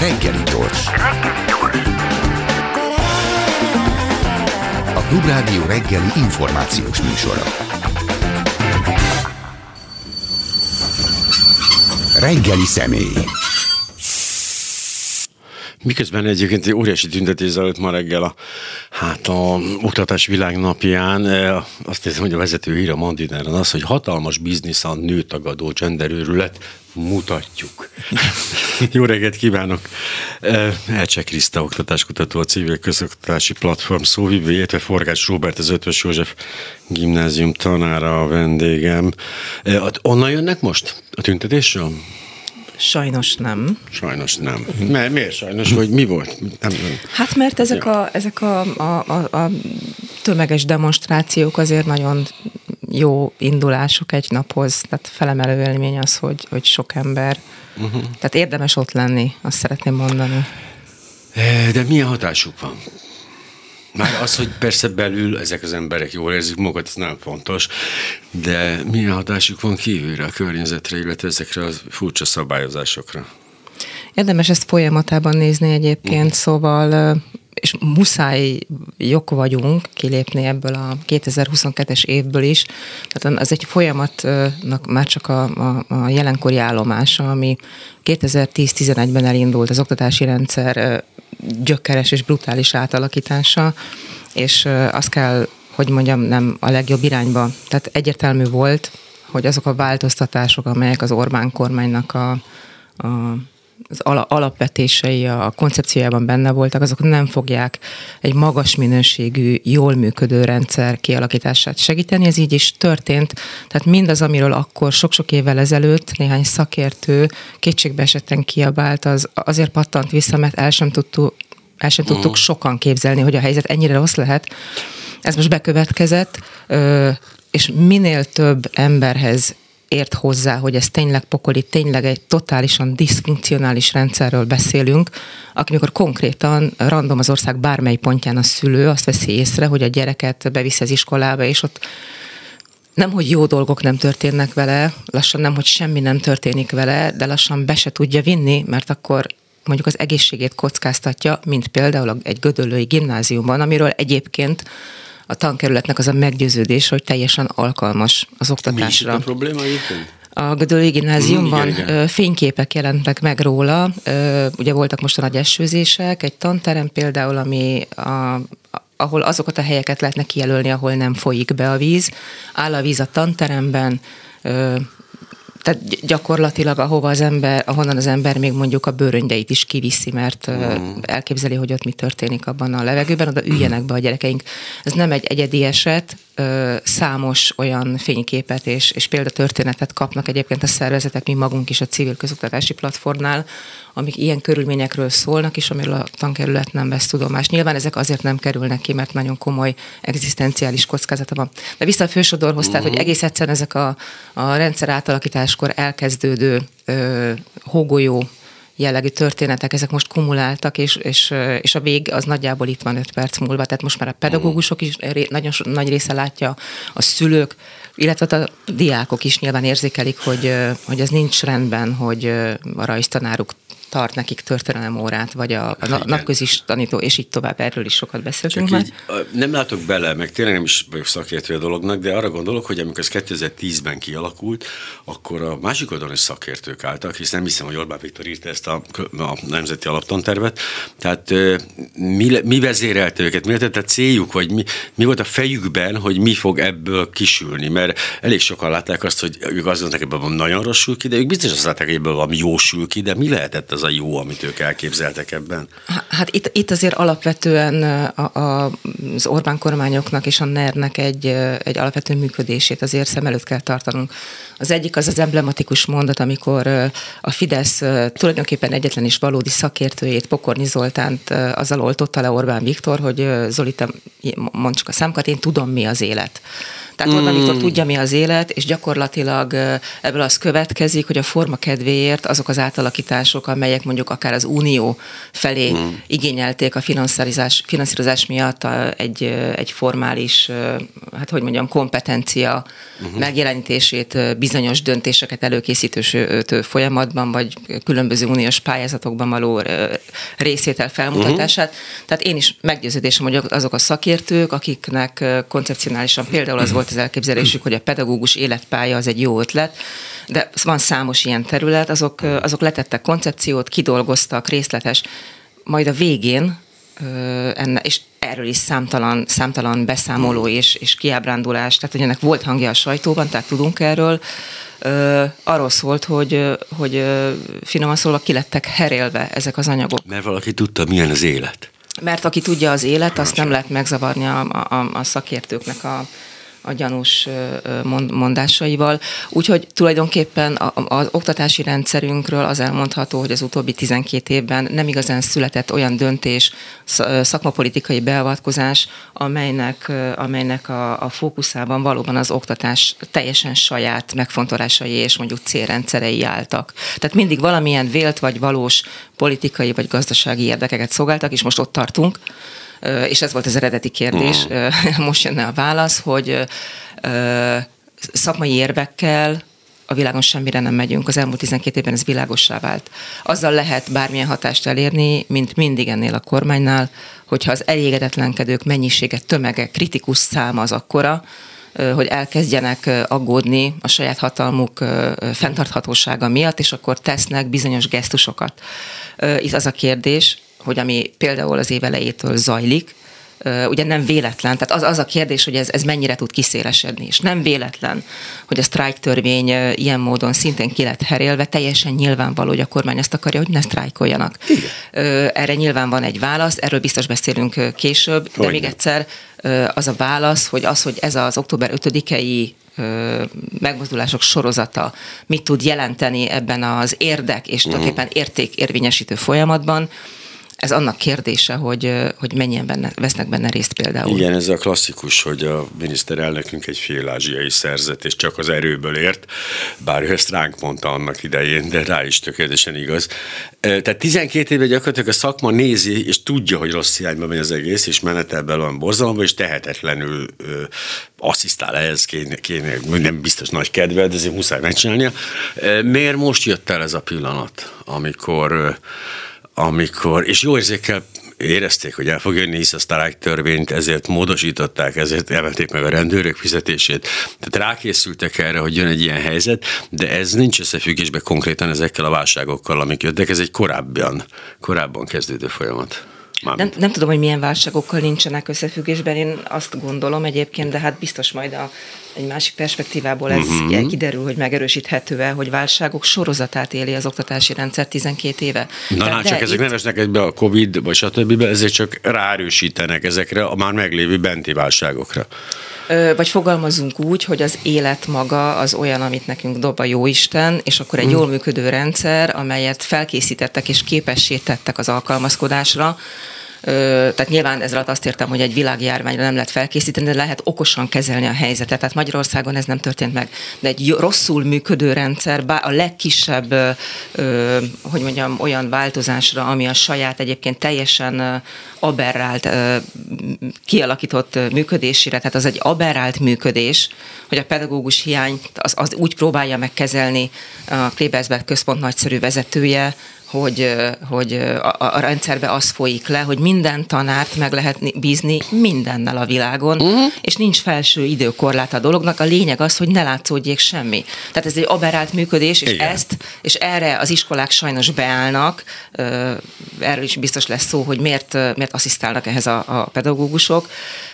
Reggeli gyors. A Klubrádió reggeli információs műsora. Reggeli személy. Miközben egyébként egy óriási tüntetés zajlott ma reggel a, hát a oktatás világnapján, e, azt hiszem, hogy a vezető hír a Mandináron az, hogy hatalmas biznisz a nőtagadó genderőrület, mutatjuk. Jó reggelt kívánok! E, Elcsek Kriszta oktatáskutató, a civil közoktatási platform szóvivő, illetve Forgács Robert, az Ötvös József gimnázium tanára a vendégem. E, onnan jönnek most a tüntetésről? Sajnos nem. Sajnos nem. Mert, miért sajnos? Vagy mi volt? Nem, nem. Hát mert ezek, ja. a, ezek a, a, a, a tömeges demonstrációk azért nagyon jó indulások egy naphoz, tehát felemelő élmény az, hogy, hogy sok ember. Uh-huh. Tehát érdemes ott lenni, azt szeretném mondani. De milyen hatásuk van? Már az, hogy persze belül ezek az emberek jól érzik magukat, ez nem fontos, de milyen hatásuk van kívülre, a környezetre, illetve ezekre a furcsa szabályozásokra? Érdemes ezt folyamatában nézni egyébként, szóval és muszáj jog vagyunk kilépni ebből a 2022-es évből is. Tehát az egy folyamatnak már csak a, a, a jelenkori állomása, ami 2010-11-ben elindult az oktatási rendszer gyökeres és brutális átalakítása, és azt kell, hogy mondjam, nem a legjobb irányba. Tehát egyértelmű volt, hogy azok a változtatások, amelyek az Orbán kormánynak a, a az alapvetései a koncepciójában benne voltak, azok nem fogják egy magas minőségű, jól működő rendszer kialakítását segíteni. Ez így is történt. Tehát mindaz, amiről akkor sok-sok évvel ezelőtt néhány szakértő kétségbe esetten kiabált, az azért pattant vissza, mert el sem tudtuk, el sem tudtuk uh-huh. sokan képzelni, hogy a helyzet ennyire rossz lehet. Ez most bekövetkezett, és minél több emberhez ért hozzá, hogy ez tényleg pokoli, tényleg egy totálisan diszfunkcionális rendszerről beszélünk, amikor konkrétan random az ország bármely pontján a szülő azt veszi észre, hogy a gyereket beviszi az iskolába, és ott nem, hogy jó dolgok nem történnek vele, lassan nem, hogy semmi nem történik vele, de lassan be se tudja vinni, mert akkor mondjuk az egészségét kockáztatja, mint például egy gödöllői gimnáziumban, amiről egyébként a tankerületnek az a meggyőződés, hogy teljesen alkalmas az oktatásra. Mi is a probléma egyébként? A Gödöllői Gimnáziumban igen. fényképek jelentek meg róla, ugye voltak most a nagy esőzések, egy tanterem például, ami a, ahol azokat a helyeket lehetne kijelölni, ahol nem folyik be a víz. Áll a víz a tanteremben, tehát gyakorlatilag ahova az ember, ahonnan az ember még mondjuk a bőröngydeit is kiviszi, mert mm. elképzeli, hogy ott mi történik abban a levegőben, oda üljenek be a gyerekeink. Ez nem egy egyedi eset, számos olyan fényképet és, és példatörténetet kapnak egyébként a szervezetek, mi magunk is a civil közoktatási platformnál, amik ilyen körülményekről szólnak, és amiről a tankerület nem vesz tudomást. Nyilván ezek azért nem kerülnek ki, mert nagyon komoly egzisztenciális kockázata van. De vissza a fősodorhoz, uh-huh. tehát, hogy egész egyszerűen ezek a, a rendszer átalakításkor elkezdődő ö, hógolyó jellegű történetek, ezek most kumuláltak, és, és, és a vég az nagyjából itt van öt perc múlva, tehát most már a pedagógusok is nagyon nagy része látja, a szülők, illetve a diákok is nyilván érzékelik, hogy, hogy ez nincs rendben, hogy a rajztanáruk tart nekik történelem órát, vagy a, a hát napközis tanító, és így tovább, erről is sokat beszéltünk már. Így, nem látok bele, meg tényleg nem is vagyok szakértő a dolognak, de arra gondolok, hogy amikor ez 2010-ben kialakult, akkor a másik oldalon is szakértők álltak, hiszen nem hiszem, hogy Orbán Viktor írta ezt a, a Nemzeti Alaptantervet. Tehát mi, mi vezérelte őket, mi lett a céljuk, vagy mi, mi volt a fejükben, hogy mi fog ebből kisülni, mert elég sokan látták azt, hogy ők azt mondták, hogy ebből nagyon rosszul ki, de ők biztos azt látták, hogy ebből valami jó sül ki, de mi lehetett az a jó, amit ők elképzeltek ebben? Hát itt, itt azért alapvetően a, a, az Orbán kormányoknak és a NER-nek egy, egy alapvető működését azért szem előtt kell tartanunk. Az egyik az az emblematikus mondat, amikor a Fidesz tulajdonképpen egyetlen is valódi szakértőjét, Pokorni Zoltánt azzal oltotta le Orbán Viktor, hogy Zoli, te mond csak a számkat, én tudom, mi az élet. Tehát Orbán mm. Viktor tudja, mi az élet, és gyakorlatilag ebből az következik, hogy a forma kedvéért azok az átalakítások, amelyek mondjuk akár az Unió felé mm. igényelték a finanszírozás, finanszírozás miatt a, egy, egy formális, hát hogy mondjam, kompetencia uh-huh. megjelenítését bizonyos döntéseket előkészítő folyamatban, vagy különböző uniós pályázatokban való részvétel felmutatását. Uh-huh. Tehát én is meggyőződésem, hogy azok a szakértők, akiknek koncepcionálisan például az volt az elképzelésük, hogy a pedagógus életpálya az egy jó ötlet, de van számos ilyen terület, azok, azok letettek koncepciót, kidolgoztak, részletes, majd a végén enne, és erről is számtalan, számtalan beszámoló és, és kiábrándulás, tehát hogy ennek volt hangja a sajtóban, tehát tudunk erről, arról szólt, hogy, hogy finoman szólva kilettek herélve ezek az anyagok. Mert valaki tudta, milyen az élet. Mert aki tudja az élet, azt nem lehet megzavarni a, a, a szakértőknek a, a gyanús mondásaival. Úgyhogy tulajdonképpen az oktatási rendszerünkről az elmondható, hogy az utóbbi 12 évben nem igazán született olyan döntés, szakmapolitikai beavatkozás, amelynek, amelynek a, a fókuszában valóban az oktatás teljesen saját megfontolásai és mondjuk célrendszerei álltak. Tehát mindig valamilyen vélt vagy valós politikai vagy gazdasági érdekeket szolgáltak, és most ott tartunk, és ez volt az eredeti kérdés, mm. most jönne a válasz, hogy szakmai érvekkel a világon semmire nem megyünk. Az elmúlt 12 évben ez világossá vált. Azzal lehet bármilyen hatást elérni, mint mindig ennél a kormánynál, hogyha az elégedetlenkedők mennyisége, tömege, kritikus száma az akkora, hogy elkezdjenek aggódni a saját hatalmuk fenntarthatósága miatt, és akkor tesznek bizonyos gesztusokat. Itt az a kérdés, hogy ami például az év elejétől zajlik, ugye nem véletlen, tehát az, az a kérdés, hogy ez, ez mennyire tud kiszélesedni, és nem véletlen, hogy a sztrájk törvény ilyen módon szintén ki lett herélve, teljesen nyilvánvaló, hogy a kormány azt akarja, hogy ne sztrájkoljanak. Igen. Erre nyilván van egy válasz, erről biztos beszélünk később, de még egyszer az a válasz, hogy az, hogy ez az október 5-i megmozdulások sorozata mit tud jelenteni ebben az érdek és tulajdonképpen érték érvényesítő folyamatban, ez annak kérdése, hogy, hogy mennyien benne, vesznek benne részt például. Igen, ez a klasszikus, hogy a miniszterelnökünk egy fél-ázsiai szerzet, és csak az erőből ért, bár ő ezt ránk mondta annak idején, de rá is tökéletesen igaz. Tehát 12 éve gyakorlatilag a szakma nézi, és tudja, hogy rossz irányba megy az egész, és menetel bele van borzalomba, és tehetetlenül ö, asszisztál ehhez, kéne, kéne, nem biztos nagy kedve, de azért muszáj megcsinálnia. Miért most jött el ez a pillanat, amikor amikor, és jó érzékkel érezték, hogy el fog jönni, hisz a sztrájk törvényt, ezért módosították, ezért emelték meg a rendőrök fizetését. Tehát rákészültek erre, hogy jön egy ilyen helyzet, de ez nincs összefüggésben konkrétan ezekkel a válságokkal, amik jöttek, ez egy korábban, korábban kezdődő folyamat. Nem, nem tudom, hogy milyen válságokkal nincsenek összefüggésben, én azt gondolom egyébként, de hát biztos majd a, egy másik perspektívából ez uh-huh. kiderül, hogy megerősíthető-e, hogy válságok sorozatát éli az oktatási rendszer 12 éve. Na, de, na csak de ezek itt... nem esnek egybe a Covid, vagy stb., ezért csak ráerősítenek ezekre a már meglévő benti válságokra. Vagy fogalmazunk úgy, hogy az élet maga az olyan, amit nekünk dob a jóisten, és akkor egy mm. jól működő rendszer, amelyet felkészítettek és képessé tettek az alkalmazkodásra, tehát nyilván ezzel azt értem, hogy egy világjárványra nem lehet felkészíteni, de lehet okosan kezelni a helyzetet. Tehát Magyarországon ez nem történt meg. De egy rosszul működő rendszer, bár a legkisebb, hogy mondjam, olyan változásra, ami a saját egyébként teljesen aberrált, kialakított működésére, tehát az egy aberrált működés, hogy a pedagógus hiány az, az úgy próbálja megkezelni a Klebersberg központ nagyszerű vezetője, hogy, hogy a, a rendszerbe az folyik le, hogy minden tanárt meg lehet bízni mindennel a világon, uh-huh. és nincs felső időkorlát a dolognak. A lényeg az, hogy ne látszódjék semmi. Tehát ez egy aberált működés, és Igen. ezt, és erre az iskolák sajnos beállnak. Erről is biztos lesz szó, hogy miért, miért asszisztálnak ehhez a, a pedagógusok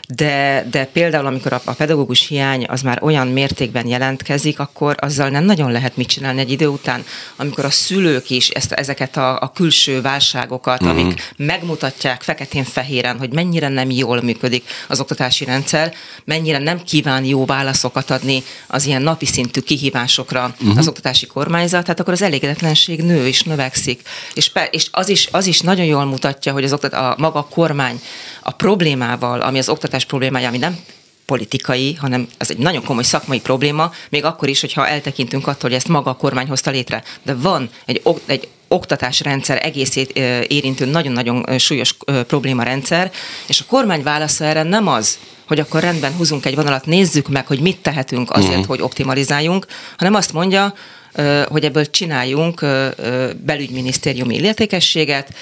de, de például amikor a, a pedagógus hiány az már olyan mértékben jelentkezik, akkor azzal nem nagyon lehet mit csinálni egy idő után, amikor a szülők is ezt, ezeket ezeket a, a külső válságokat, uh-huh. amik megmutatják feketén-fehéren, hogy mennyire nem jól működik az oktatási rendszer, mennyire nem kíván jó válaszokat adni az ilyen napi szintű kihívásokra uh-huh. az oktatási kormányzat, tehát akkor az elégedetlenség nő és növekszik. És, pe, és az, is, az is nagyon jól mutatja, hogy az oktat, a maga a kormány a problémával, ami az oktatás problémája, ami nem politikai, hanem ez egy nagyon komoly szakmai probléma, még akkor is, hogyha eltekintünk attól, hogy ezt maga a kormány hozta létre. De van egy, egy oktatásrendszer egészét érintő nagyon-nagyon súlyos problémarendszer, és a kormány válasza erre nem az, hogy akkor rendben húzunk egy vonalat, nézzük meg, hogy mit tehetünk azért, uh-huh. hogy optimalizáljunk, hanem azt mondja, hogy ebből csináljunk belügyminisztériumi illetékességet,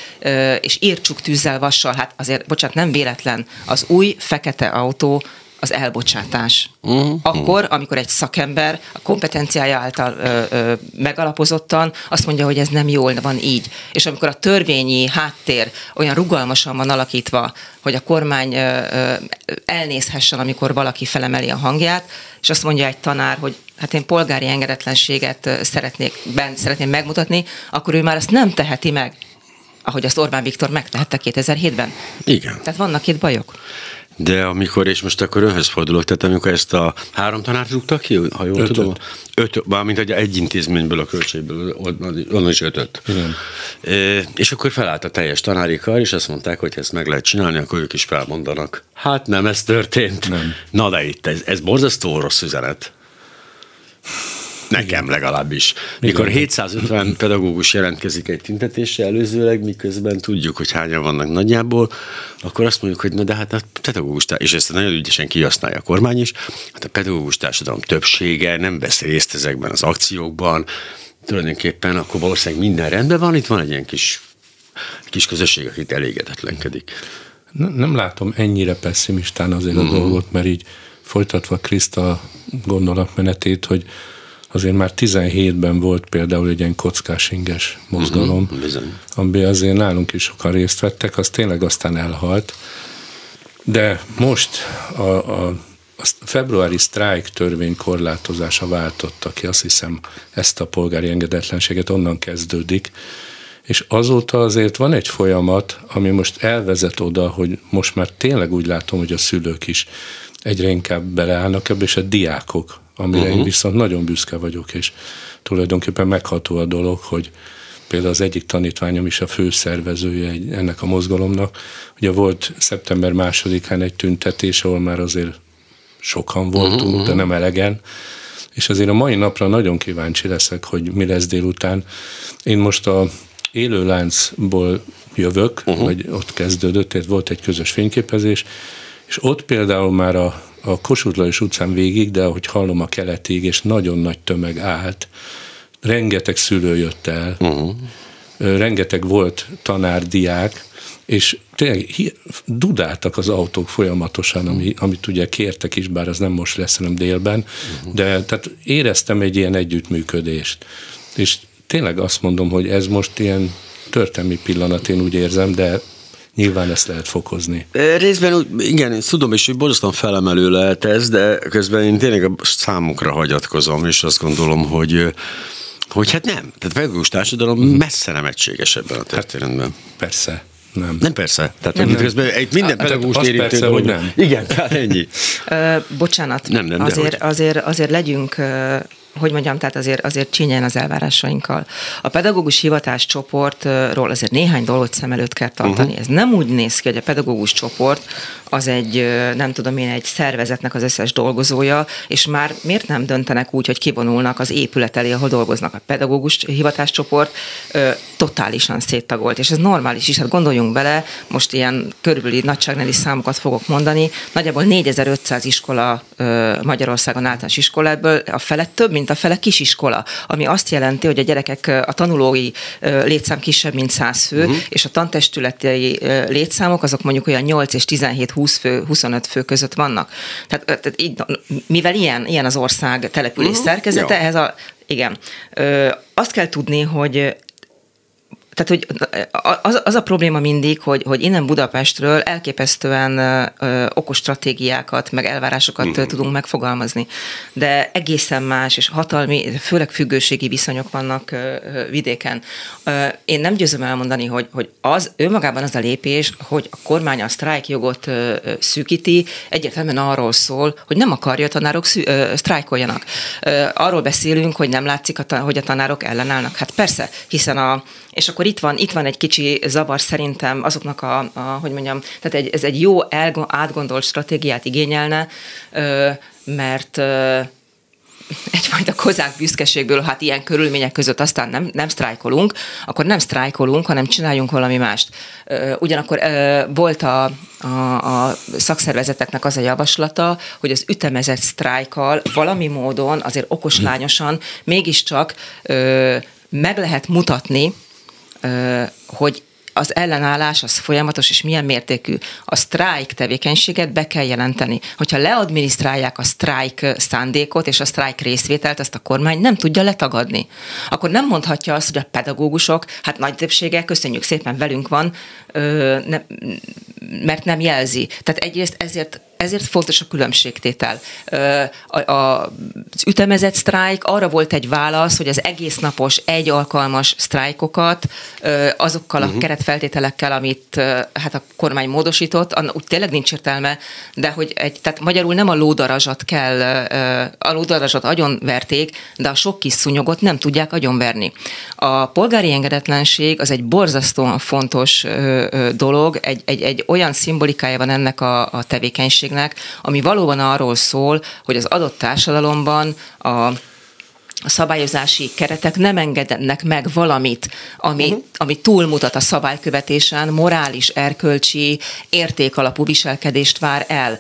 és írtsuk tűzzel vassal, hát azért, bocsánat, nem véletlen, az új fekete autó az elbocsátás. Uh-huh. Akkor, amikor egy szakember a kompetenciája által ö, ö, megalapozottan azt mondja, hogy ez nem jól van így. És amikor a törvényi háttér olyan rugalmasan van alakítva, hogy a kormány ö, ö, elnézhessen, amikor valaki felemeli a hangját, és azt mondja egy tanár, hogy hát én polgári engedetlenséget szeretnék, ben, szeretném megmutatni, akkor ő már ezt nem teheti meg, ahogy azt Orbán Viktor megtehette 2007-ben. Igen. Tehát vannak itt bajok. De amikor, és most akkor önhöz fordulok, tehát amikor ezt a három tanárt rúgtak ki, ha jól ötöt. tudom, öt, mint egy, egy intézményből a költségből, onnan is ötöt. Igen. E, és akkor felállt a teljes tanári kar, és azt mondták, hogy ezt meg lehet csinálni, akkor ők is felmondanak. Hát nem, ez történt. Nem. Na de itt, ez, ez borzasztó rossz üzenet. Nekem legalábbis. Mikor 750 pedagógus jelentkezik egy tüntetésre előzőleg, miközben tudjuk, hogy hányan vannak nagyjából, akkor azt mondjuk, hogy na de hát a pedagógus, és ezt nagyon ügyesen kihasználja a kormány is, hát a pedagógus társadalom többsége nem vesz részt ezekben az akciókban, tulajdonképpen akkor valószínűleg minden rendben van, itt van egy ilyen kis, kis közösség, akit elégedetlenkedik. Nem látom ennyire pessimistán azért a uh-huh. dolgot, mert így folytatva Kriszta gondolatmenetét, hogy azért már 17-ben volt például egy ilyen kockás mozgalom, uh-huh, amiben azért nálunk is sokan részt vettek, az tényleg aztán elhalt. De most a, a, a februári sztrájk törvény korlátozása váltotta ki, azt hiszem ezt a polgári engedetlenséget onnan kezdődik, és azóta azért van egy folyamat, ami most elvezet oda, hogy most már tényleg úgy látom, hogy a szülők is egyre inkább beleállnak ebbe, és a diákok amire uh-huh. én viszont nagyon büszke vagyok, és tulajdonképpen megható a dolog, hogy például az egyik tanítványom is a főszervezője ennek a mozgalomnak. Ugye volt szeptember másodikán egy tüntetés, ahol már azért sokan voltunk, uh-huh. de nem elegen, és azért a mai napra nagyon kíváncsi leszek, hogy mi lesz délután. Én most a élőláncból jövök, uh-huh. vagy ott kezdődött, tehát volt egy közös fényképezés, és ott például már a a Kossuth Lajos utcán végig, de ahogy hallom a keletig, és nagyon nagy tömeg állt, rengeteg szülő jött el, uh-huh. rengeteg volt tanár, diák, és tényleg dudáltak az autók folyamatosan, ami, amit ugye kértek is, bár az nem most lesz, hanem délben, uh-huh. de tehát éreztem egy ilyen együttműködést. És tényleg azt mondom, hogy ez most ilyen történelmi pillanat, én úgy érzem, de nyilván ezt lehet fokozni. Részben igen, én tudom, és hogy borzasztóan felemelő lehet ez, de közben én tényleg a számokra hagyatkozom, és azt gondolom, hogy hogy hát nem. Tehát a pedagógus társadalom hmm. messze nem egységes ebben a történetben. Hát, persze. Nem. Nem persze. Tehát nem, nem. közben egy minden hát, pedagógus érintő persze, hogy nem. Igen, tehát ennyi. Ö, bocsánat. Nem, nem, azért, azért, azért legyünk hogy mondjam, tehát azért, azért csináljen az elvárásainkkal. A pedagógus hivatás csoportról azért néhány dolgot szem előtt kell tartani. Uh-huh. Ez nem úgy néz ki, hogy a pedagógus csoport az egy, nem tudom én, egy szervezetnek az összes dolgozója, és már miért nem döntenek úgy, hogy kivonulnak az épület elé, ahol dolgoznak. A pedagógus hivatáscsoport ö, totálisan széttagolt, és ez normális is. Hát gondoljunk bele, most ilyen körülbelül nagyságrendi számokat fogok mondani, nagyjából 4500 iskola ö, Magyarországon általános iskolából, a felett több, mint a fele kisiskola, ami azt jelenti, hogy a gyerekek, a tanulói létszám kisebb, mint 100 fő, uh-huh. és a tantestületi létszámok azok mondjuk olyan 8 és 17 20 fő, 25 fő között vannak. Tehát, tehát így, mivel ilyen, ilyen az ország település uh-huh. szerkezete, ehhez a, igen, ö, azt kell tudni, hogy tehát hogy az, az a probléma mindig, hogy, hogy innen Budapestről elképesztően ö, okos stratégiákat, meg elvárásokat uh-huh. tudunk megfogalmazni, de egészen más és hatalmi, főleg függőségi viszonyok vannak ö, vidéken. Ö, én nem győzöm elmondani, hogy, hogy az önmagában az a lépés, hogy a kormány a sztrájkjogot ö, szűkíti, egyértelműen arról szól, hogy nem akarja a tanárok szű, ö, sztrájkoljanak. Ö, arról beszélünk, hogy nem látszik, a, hogy a tanárok ellenállnak. Hát persze, hiszen a, és akkor itt van, itt van egy kicsi zavar szerintem azoknak a, a hogy mondjam, tehát egy, ez egy jó átgondolt stratégiát igényelne, mert egyfajta kozák büszkeségből, hát ilyen körülmények között aztán nem, nem sztrájkolunk, akkor nem sztrájkolunk, hanem csináljunk valami mást. Ugyanakkor volt a, a, a szakszervezeteknek az a javaslata, hogy az ütemezett sztrájkkal valami módon, azért okoslányosan mégiscsak meg lehet mutatni, hogy az ellenállás az folyamatos, és milyen mértékű. A sztrájk tevékenységet be kell jelenteni. Hogyha leadminisztrálják a sztrájk szándékot és a sztrájk részvételt, azt a kormány nem tudja letagadni. Akkor nem mondhatja azt, hogy a pedagógusok, hát nagy többsége, köszönjük szépen, velünk van, ö, ne, mert nem jelzi. Tehát egyrészt ezért ezért fontos a különbségtétel. Az ütemezett sztrájk arra volt egy válasz, hogy az egész napos, egy alkalmas sztrájkokat azokkal a uh-huh. keretfeltételekkel, amit hát a kormány módosított, úgy tényleg nincs értelme, de hogy egy, tehát magyarul nem a lódarazsat kell, a lódarazsat agyonverték, de a sok kis szunyogot nem tudják agyonverni. A polgári engedetlenség az egy borzasztóan fontos dolog, egy, egy, egy olyan szimbolikája van ennek a, a tevékenység, tevékenységnek, ami valóban arról szól, hogy az adott társadalomban a a szabályozási keretek nem engednek meg valamit, ami, uh-huh. ami túlmutat a szabálykövetésen, morális, erkölcsi, értékalapú viselkedést vár el.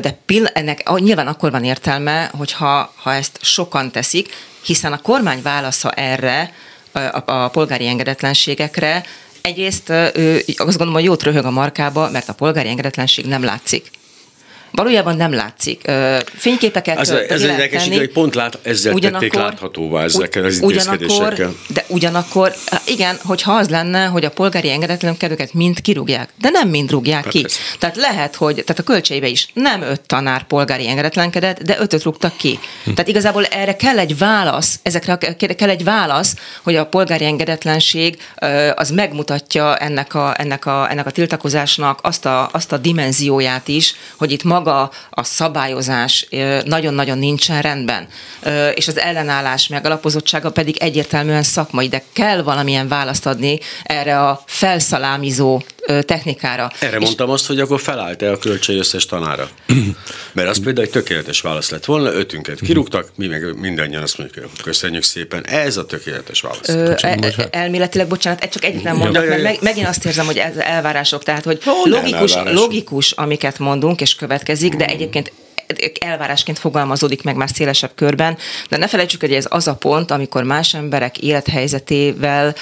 De pill- ennek nyilván akkor van értelme, hogyha ha ezt sokan teszik, hiszen a kormány válasza erre, a, a polgári engedetlenségekre, egyrészt ő azt gondolom, hogy jót röhög a markába, mert a polgári engedetlenség nem látszik valójában nem látszik. Fényképeket az, Ez érdekes, hogy pont lát, ezzel ugyanakkor, tették láthatóvá ezekkel az intézkedésekkel. De ugyanakkor, igen, hogyha az lenne, hogy a polgári engedetlenkedőket mind kirúgják, de nem mind rúgják hát ki. Ez. Tehát lehet, hogy tehát a költségbe is nem öt tanár polgári engedetlenkedett, de ötöt rúgtak ki. Hm. Tehát igazából erre kell egy válasz, ezekre kell egy válasz, hogy a polgári engedetlenség az megmutatja ennek a, ennek a, ennek a tiltakozásnak azt a, azt a dimenzióját is, hogy itt maga maga a szabályozás nagyon-nagyon nincsen rendben, és az ellenállás megalapozottsága pedig egyértelműen szakmai, de kell valamilyen választ adni erre a felszalámizó technikára. Erre és mondtam azt, hogy akkor felállt-e a költség összes tanára. Mert az például egy tökéletes válasz lett volna, ötünket kirúgtak, mi meg mindannyian azt mondjuk, hogy köszönjük szépen, ez a tökéletes válasz. Ö, e, e, elméletileg, bocsánat, csak egyet nem mondok, mert meg, megint azt érzem, hogy ez elvárások, tehát hogy logikus, logikus, amiket mondunk, és következik, de egyébként elvárásként fogalmazódik meg már szélesebb körben, de ne felejtsük, hogy ez az a pont, amikor más emberek élethelyzetével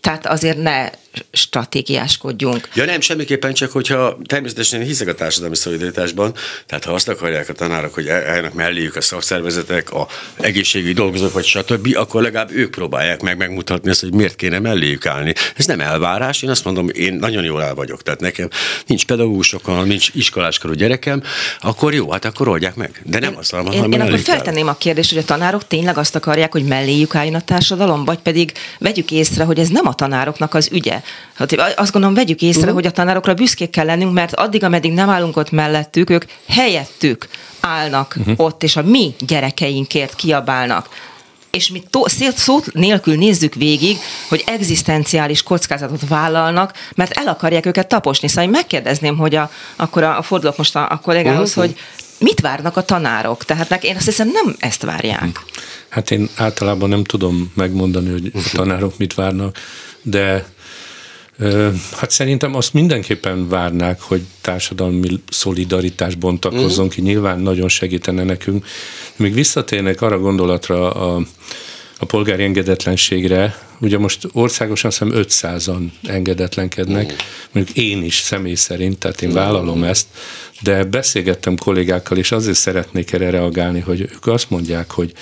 tehát azért ne stratégiáskodjunk. Ja nem, semmiképpen csak, hogyha természetesen hiszek a társadalmi szolidaritásban, tehát ha azt akarják a tanárok, hogy eljenek melléjük a szakszervezetek, a egészségügyi dolgozók, vagy stb., akkor legalább ők próbálják meg megmutatni azt, hogy miért kéne melléjük állni. Ez nem elvárás, én azt mondom, én nagyon jól el vagyok, tehát nekem nincs pedagógusokkal, nincs iskoláskorú gyerekem, akkor jó, hát akkor oldják meg. De nem azt mondom, Én, én akkor feltenném a kérdést, hogy a tanárok tényleg azt akarják, hogy melléjük álljon a társadalom, vagy pedig vegyük észre, hogy ez nem a tanároknak az ügye. Hát azt gondolom, vegyük észre, uh-huh. hogy a tanárokra büszkék kell lennünk, mert addig, ameddig nem állunk ott mellettük, ők helyettük állnak uh-huh. ott, és a mi gyerekeinkért kiabálnak és mi tó, szó nélkül nézzük végig, hogy egzisztenciális kockázatot vállalnak, mert el akarják őket taposni. Szóval én megkérdezném, hogy a, akkor a, a fordulok most a, a kollégához, uh-huh. hogy mit várnak a tanárok? Tehát én azt hiszem nem ezt várják. Hát én általában nem tudom megmondani, hogy a tanárok mit várnak, de Hát szerintem azt mindenképpen várnák, hogy társadalmi szolidaritás bontakozzon uh-huh. ki. Nyilván nagyon segítene nekünk. Még visszatérnek arra gondolatra a, a polgári engedetlenségre, ugye most országosan szem 500-an engedetlenkednek, uh-huh. mondjuk én is személy szerint, tehát én vállalom uh-huh. ezt, de beszélgettem kollégákkal, és azért szeretnék erre reagálni, hogy ők azt mondják, hogy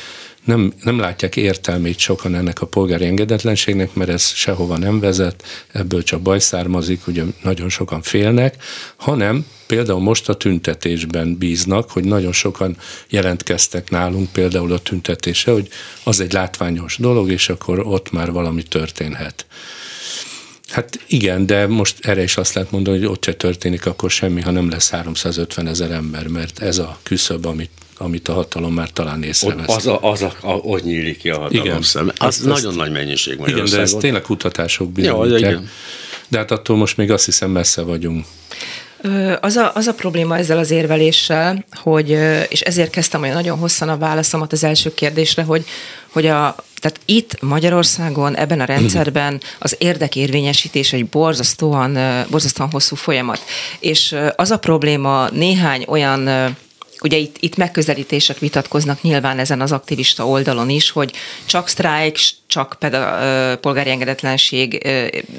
nem, nem látják értelmét sokan ennek a polgári engedetlenségnek, mert ez sehova nem vezet, ebből csak baj származik, ugye nagyon sokan félnek, hanem például most a tüntetésben bíznak, hogy nagyon sokan jelentkeztek nálunk például a tüntetése, hogy az egy látványos dolog, és akkor ott már valami történhet. Hát igen, de most erre is azt lehet mondani, hogy ott se történik akkor semmi, ha nem lesz 350 ezer ember, mert ez a küszöb, amit amit a hatalom már talán észrevesz. Az, a, az a, a, ott nyílik ki a hatalom igen. szem. Az azt, nagyon azt, nagy mennyiség Igen, de ez tényleg kutatások bizonyítják. Ja, igen. De hát attól most még azt hiszem messze vagyunk. Az a, az a probléma ezzel az érveléssel, hogy, és ezért kezdtem olyan nagyon hosszan a válaszomat az első kérdésre, hogy, hogy a, tehát itt Magyarországon, ebben a rendszerben az érdekérvényesítés egy borzasztóan, borzasztóan hosszú folyamat. És az a probléma néhány olyan ugye itt, itt megközelítések vitatkoznak nyilván ezen az aktivista oldalon is, hogy csak sztrájk, csak peda, polgári engedetlenség,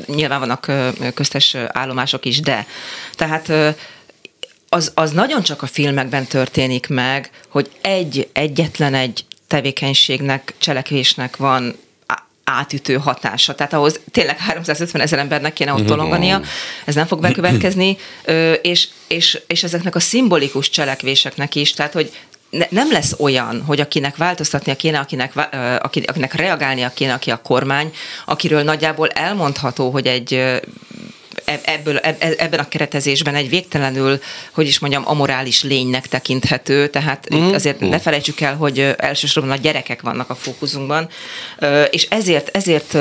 nyilván vannak köztes állomások is, de. Tehát az, az nagyon csak a filmekben történik meg, hogy egy, egyetlen egy tevékenységnek, cselekvésnek van átütő hatása. Tehát ahhoz tényleg 350 ezer embernek kéne ott tolongania, ez nem fog bekövetkezni, és, és, és ezeknek a szimbolikus cselekvéseknek is, tehát hogy ne, nem lesz olyan, hogy akinek változtatnia kéne, akinek, akinek reagálnia kéne, aki a kormány, akiről nagyjából elmondható, hogy egy ebből, ebben a keretezésben egy végtelenül, hogy is mondjam, amorális lénynek tekinthető, tehát mm. azért ne felejtsük el, hogy elsősorban a gyerekek vannak a fókuszunkban, és ezért, ezért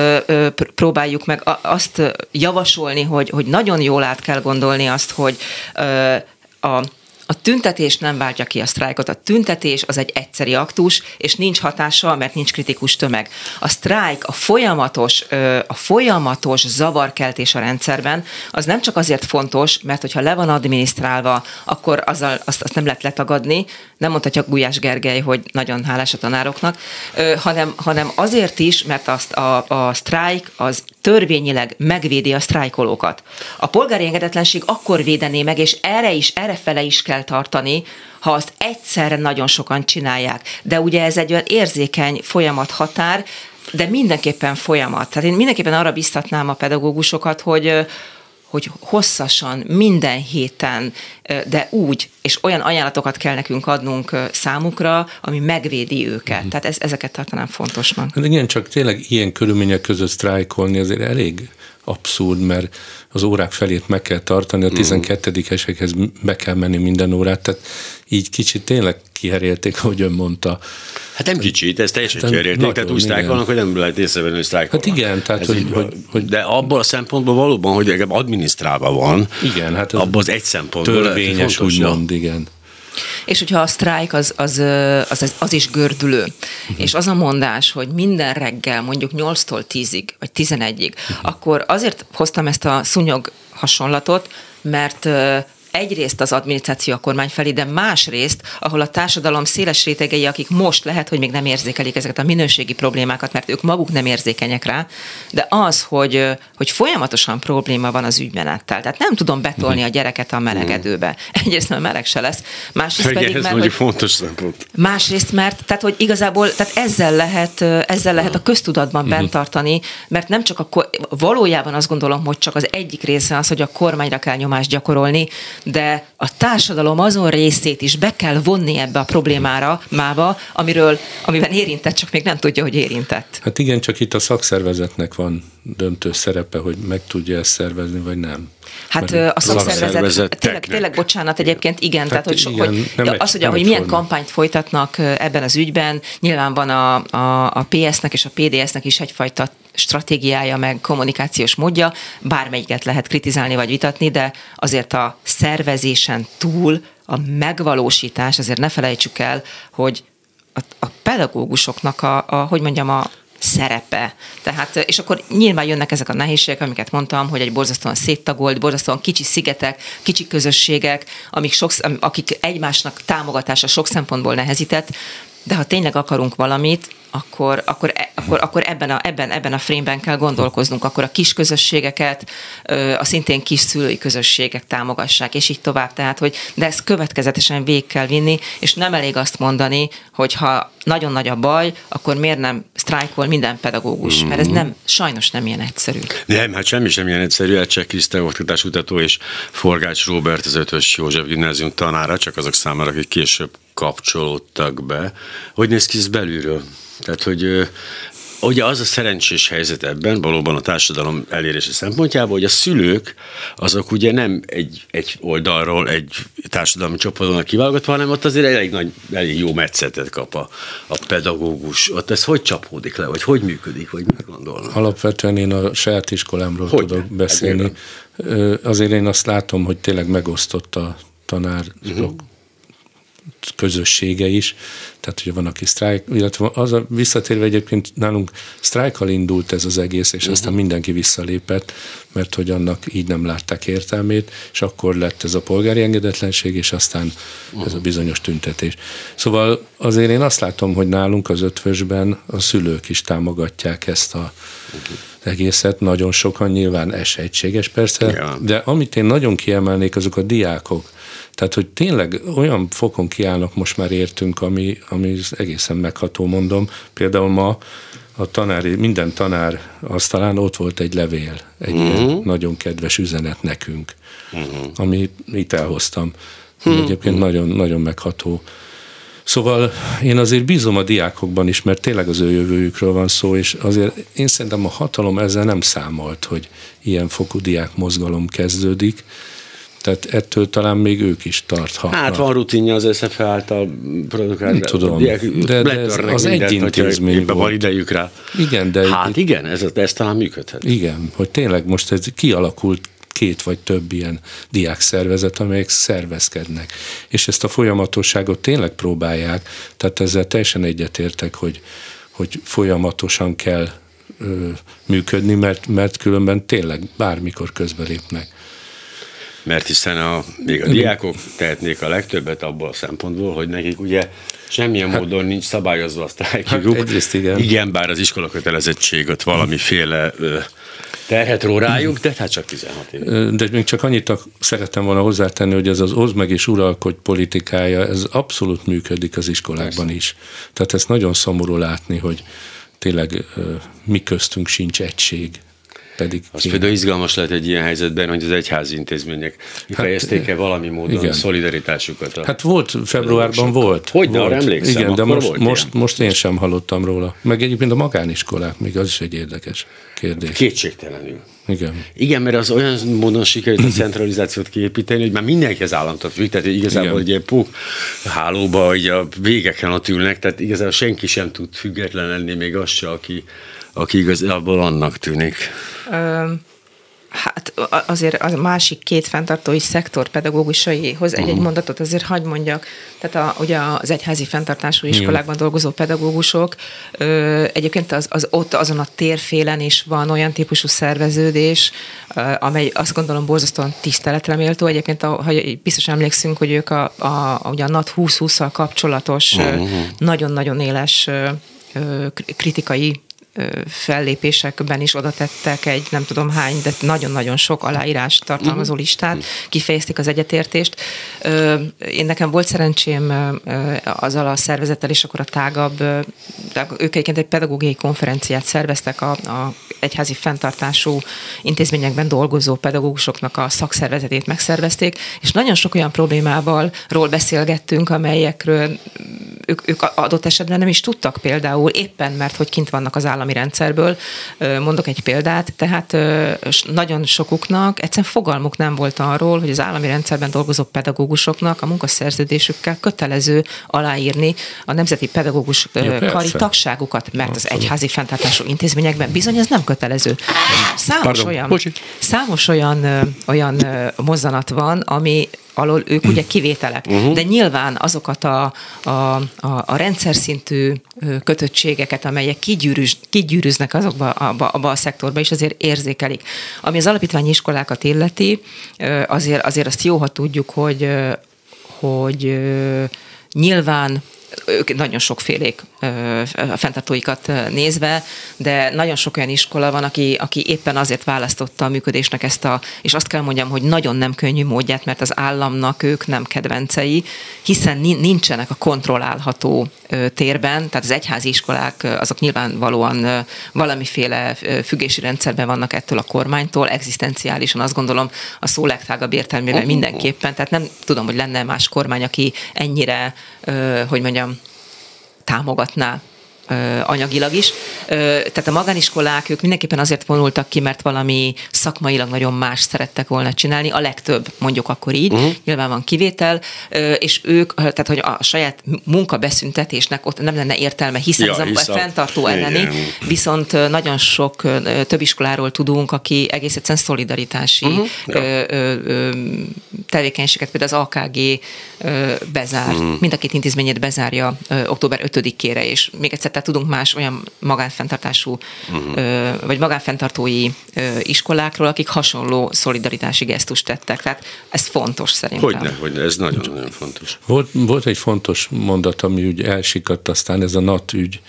próbáljuk meg azt javasolni, hogy, hogy nagyon jól át kell gondolni azt, hogy a a tüntetés nem váltja ki a sztrájkot. A tüntetés az egy egyszeri aktus, és nincs hatása, mert nincs kritikus tömeg. A sztrájk, a folyamatos, a folyamatos zavarkeltés a rendszerben, az nem csak azért fontos, mert hogyha le van adminisztrálva, akkor azzal, azt, azt nem lehet letagadni, nem mondhatja Gulyás Gergely, hogy nagyon hálás a tanároknak, hanem, hanem azért is, mert azt a, a sztrájk az törvényileg megvédi a sztrájkolókat. A polgári engedetlenség akkor védené meg, és erre is, erre fele is kell tartani, ha azt egyszerre nagyon sokan csinálják. De ugye ez egy olyan érzékeny folyamat határ, de mindenképpen folyamat. Tehát én mindenképpen arra biztatnám a pedagógusokat, hogy hogy hosszasan, minden héten, de úgy, és olyan ajánlatokat kell nekünk adnunk számukra, ami megvédi őket. Mm. Tehát ez, ezeket tartanám fontosnak. De igen, csak tényleg ilyen körülmények között sztrájkolni azért elég abszurd, mert az órák felét meg kell tartani, a 12-esekhez mm. be kell menni minden órát, tehát így kicsit tényleg kiherélték, ahogy ön mondta. Hát nem kicsit, ez teljesen hát kiherélték, tehát úgy sztrájkolnak, hogy nem lehet észrevenni, hogy sztrájkolnak. Hát igen, tehát hogy, hogy, hogy, De abból a szempontból valóban, hogy adminisztrálva van, igen, hát abban az egy szempontból törvényes, úgymond, igen. És hogyha a sztrájk az, az, az, az is gördülő, uh-huh. és az a mondás, hogy minden reggel mondjuk 8-tól 10-ig, vagy 11-ig, uh-huh. akkor azért hoztam ezt a szúnyog hasonlatot, mert egyrészt az adminisztráció a kormány felé, de másrészt, ahol a társadalom széles rétegei, akik most lehet, hogy még nem érzékelik ezeket a minőségi problémákat, mert ők maguk nem érzékenyek rá, de az, hogy, hogy folyamatosan probléma van az ügymenettel. Tehát nem tudom betolni a gyereket a melegedőbe. Egyrészt, mert meleg se lesz. Másrészt pedig, mert, hogy, fontos szempont. Másrészt, mert tehát, hogy igazából tehát ezzel lehet, ezzel lehet a köztudatban uh-huh. bent tartani, mert nem csak a, valójában azt gondolom, hogy csak az egyik része az, hogy a kormányra kell nyomást gyakorolni, de a társadalom azon részét is be kell vonni ebbe a problémára, mába, amiről, amiben érintett, csak még nem tudja, hogy érintett. Hát igen, csak itt a szakszervezetnek van döntő szerepe, hogy meg tudja ezt szervezni, vagy nem. Hát Mert a szakszervezet, tényleg, tényleg bocsánat, egyébként igen, tehát, tehát hogy, igen, hogy ja, az, hogy, hogy milyen kampányt folytatnak ebben az ügyben, nyilván van a, a, a PS-nek és a PDS-nek is egyfajta stratégiája, meg kommunikációs módja, bármelyiket lehet kritizálni vagy vitatni, de azért a szervezésen túl a megvalósítás, azért ne felejtsük el, hogy a, a pedagógusoknak a, a, hogy mondjam, a, szerepe. Tehát, és akkor nyilván jönnek ezek a nehézségek, amiket mondtam, hogy egy borzasztóan széttagolt, borzasztóan kicsi szigetek, kicsi közösségek, amik sok, akik egymásnak támogatása sok szempontból nehezített, de ha tényleg akarunk valamit, akkor, akkor, e, akkor, akkor ebben, a, ebben, ebben a frameben kell gondolkoznunk, akkor a kis közösségeket, a szintén kis szülői közösségek támogassák, és így tovább. Tehát, hogy de ezt következetesen végig kell vinni, és nem elég azt mondani, hogy ha nagyon nagy a baj, akkor miért nem sztrájkol minden pedagógus? Mert ez nem, sajnos nem ilyen egyszerű. Nem, hát semmi sem ilyen egyszerű. Cseh Krisztel oktatáskutató és Forgács Robert az Ötös József gimnázium tanára, csak azok számára, akik később kapcsolódtak be. Hogy néz ki ez belülről? Tehát, hogy Ugye az a szerencsés helyzet ebben, valóban a társadalom elérése szempontjából, hogy a szülők azok ugye nem egy, egy oldalról, egy társadalmi csoportban kiválogatva, hanem ott azért elég, nagy, elég jó metszetet kap a, a pedagógus. Ott ez hogy csapódik le, vagy hogy működik, vagy mit gondolnak? Alapvetően én a saját iskolámról hogy tudok beszélni. Azért én azt látom, hogy tényleg megosztott a tanár uh-huh közössége is, tehát ugye van, aki sztrájk, illetve az a visszatérve egyébként nálunk sztrájkkal indult ez az egész, és uh-huh. aztán mindenki visszalépett, mert hogy annak így nem látták értelmét, és akkor lett ez a polgári engedetlenség, és aztán uh-huh. ez a bizonyos tüntetés. Szóval azért én azt látom, hogy nálunk az ötvösben a szülők is támogatják ezt a uh-huh egészet, nagyon sokan nyilván ez egységes persze, ja. de amit én nagyon kiemelnék, azok a diákok, tehát, hogy tényleg olyan fokon kiállnak most már értünk, ami, ami egészen megható, mondom. Például ma a tanári, minden tanár asztalán ott volt egy levél, egy uh-huh. ilyen mhm. nagyon kedves üzenet nekünk, uh-huh. amit itt elhoztam. Uh-huh. Egyébként nagyon, nagyon megható. Szóval én azért bízom a diákokban is, mert tényleg az ő jövőjükről van szó, és azért én szerintem a hatalom ezzel nem számolt, hogy ilyen fokú diák mozgalom kezdődik, tehát ettől talán még ők is tarthatnak. Hát van rutinja az SZF által produkált. Tudom, de, de ez az egy intézmény volt. van idejük rá. Igen, de... Hát igen, ez, ez talán működhet. Igen, hogy tényleg most ez kialakult két vagy több ilyen diákszervezet, amelyek szervezkednek. És ezt a folyamatosságot tényleg próbálják, tehát ezzel teljesen egyetértek, hogy, hogy folyamatosan kell ö, működni, mert, mert különben tényleg bármikor közbelépnek mert hiszen a, még a diákok tehetnék a legtöbbet abból a szempontból, hogy nekik ugye semmilyen hát, módon nincs szabályozva a sztrájkjuk. Hát igen. igen, bár az iskola kötelezettség ott valamiféle terhet ró rájuk, de hát csak 16 év. De még csak annyit szerettem volna hozzátenni, hogy ez az oz meg és uralkodj politikája, ez abszolút működik az iskolákban Persze. is. Tehát ezt nagyon szomorú látni, hogy tényleg mi köztünk sincs egység pedig... Az kéne. például izgalmas lehet egy ilyen helyzetben, hogy az egyházi intézmények hát, valami módon igen. a szolidaritásukat. A hát volt, februárban volt. Hogy volt. emlékszem, Igen, de most, volt most, most én sem hallottam róla. Meg egyébként a magániskolák, még az is egy érdekes kérdés. Kétségtelenül. Igen. Igen, mert az olyan módon sikerült a centralizációt kiépíteni, hogy már mindenki az államtot függ, tehát igazából egy ilyen puk hálóba, hogy a végeken ott ülnek, tehát igazából senki sem tud független lenni, még az se, aki, aki igazából annak tűnik. Um Hát azért a másik két fenntartói szektor pedagógusaihoz egy-egy uh-huh. mondatot azért hagy mondjak. Tehát a, ugye az egyházi fenntartású iskolákban dolgozó pedagógusok, ö, egyébként az, az ott azon a térfélen is van olyan típusú szerveződés, ö, amely azt gondolom borzasztóan tiszteletre méltó. Egyébként, a, ha biztos emlékszünk, hogy ők a, a, ugye a NAT 2020-szal kapcsolatos uh-huh. nagyon-nagyon éles kritikai fellépésekben is oda tettek egy nem tudom hány, de nagyon-nagyon sok aláírás tartalmazó mhm. listát, kifejezték az egyetértést. Én nekem volt szerencsém azzal a szervezettel, és akkor a tágabb, ők egyébként egy pedagógiai konferenciát szerveztek a, a egyházi fenntartású intézményekben dolgozó pedagógusoknak a szakszervezetét megszervezték, és nagyon sok olyan problémával ról beszélgettünk, amelyekről ők, ők adott esetben nem is tudtak például, éppen mert hogy kint vannak az állami rendszerből. Mondok egy példát, tehát nagyon sokuknak egyszerűen fogalmuk nem volt arról, hogy az állami rendszerben dolgozó pedagógusoknak a munkaszerződésükkel kötelező aláírni a Nemzeti Pedagógus ja, Kari tagságukat, mert az egyházi fenntartású intézményekben bizony ez nem kötelező. Számos Pardon, olyan, számos olyan, olyan mozzanat van, ami alól ők ugye kivételek. Uh-huh. De nyilván azokat a, a, a, a rendszer szintű kötöttségeket, amelyek kigyűrűz, kigyűrűznek azokba abba, abba a szektorba, és azért érzékelik. Ami az alapítványi iskolákat illeti, azért, azért azt jó, ha tudjuk, hogy, hogy nyilván ők nagyon sokfélék a fenntartóikat nézve, de nagyon sok olyan iskola van, aki, aki éppen azért választotta a működésnek ezt a, és azt kell mondjam, hogy nagyon nem könnyű módját, mert az államnak ők nem kedvencei, hiszen nincsenek a kontrollálható térben, tehát az egyházi iskolák azok nyilvánvalóan valamiféle függési rendszerben vannak ettől a kormánytól, egzisztenciálisan azt gondolom a szó legtágabb értelmében mindenképpen, tehát nem tudom, hogy lenne más kormány, aki ennyire, hogy mondjam, támogatná anyagilag is. Tehát a magániskolák, ők mindenképpen azért vonultak ki, mert valami szakmailag nagyon más szerettek volna csinálni, a legtöbb, mondjuk akkor így, uh-huh. nyilván van kivétel, és ők, tehát hogy a saját munkabeszüntetésnek ott nem lenne értelme, hiszen ja, ez a fenntartó elleni, igen. viszont nagyon sok több iskoláról tudunk, aki egész egyszerűen szolidaritási uh-huh. ja. tevékenységet, például az AKG bezár, uh-huh. mind a két intézményét bezárja október 5-ére, és még egyszer tehát tudunk más olyan magánfenntartású, uh-huh. vagy magánfenntartói iskolákról, akik hasonló szolidaritási gesztust tettek. Tehát ez fontos szerintem. Hogyne, hogyne ez nagyon-nagyon fontos. Volt, volt egy fontos mondat, ami úgy elsikadt, aztán ez a NAT ügy,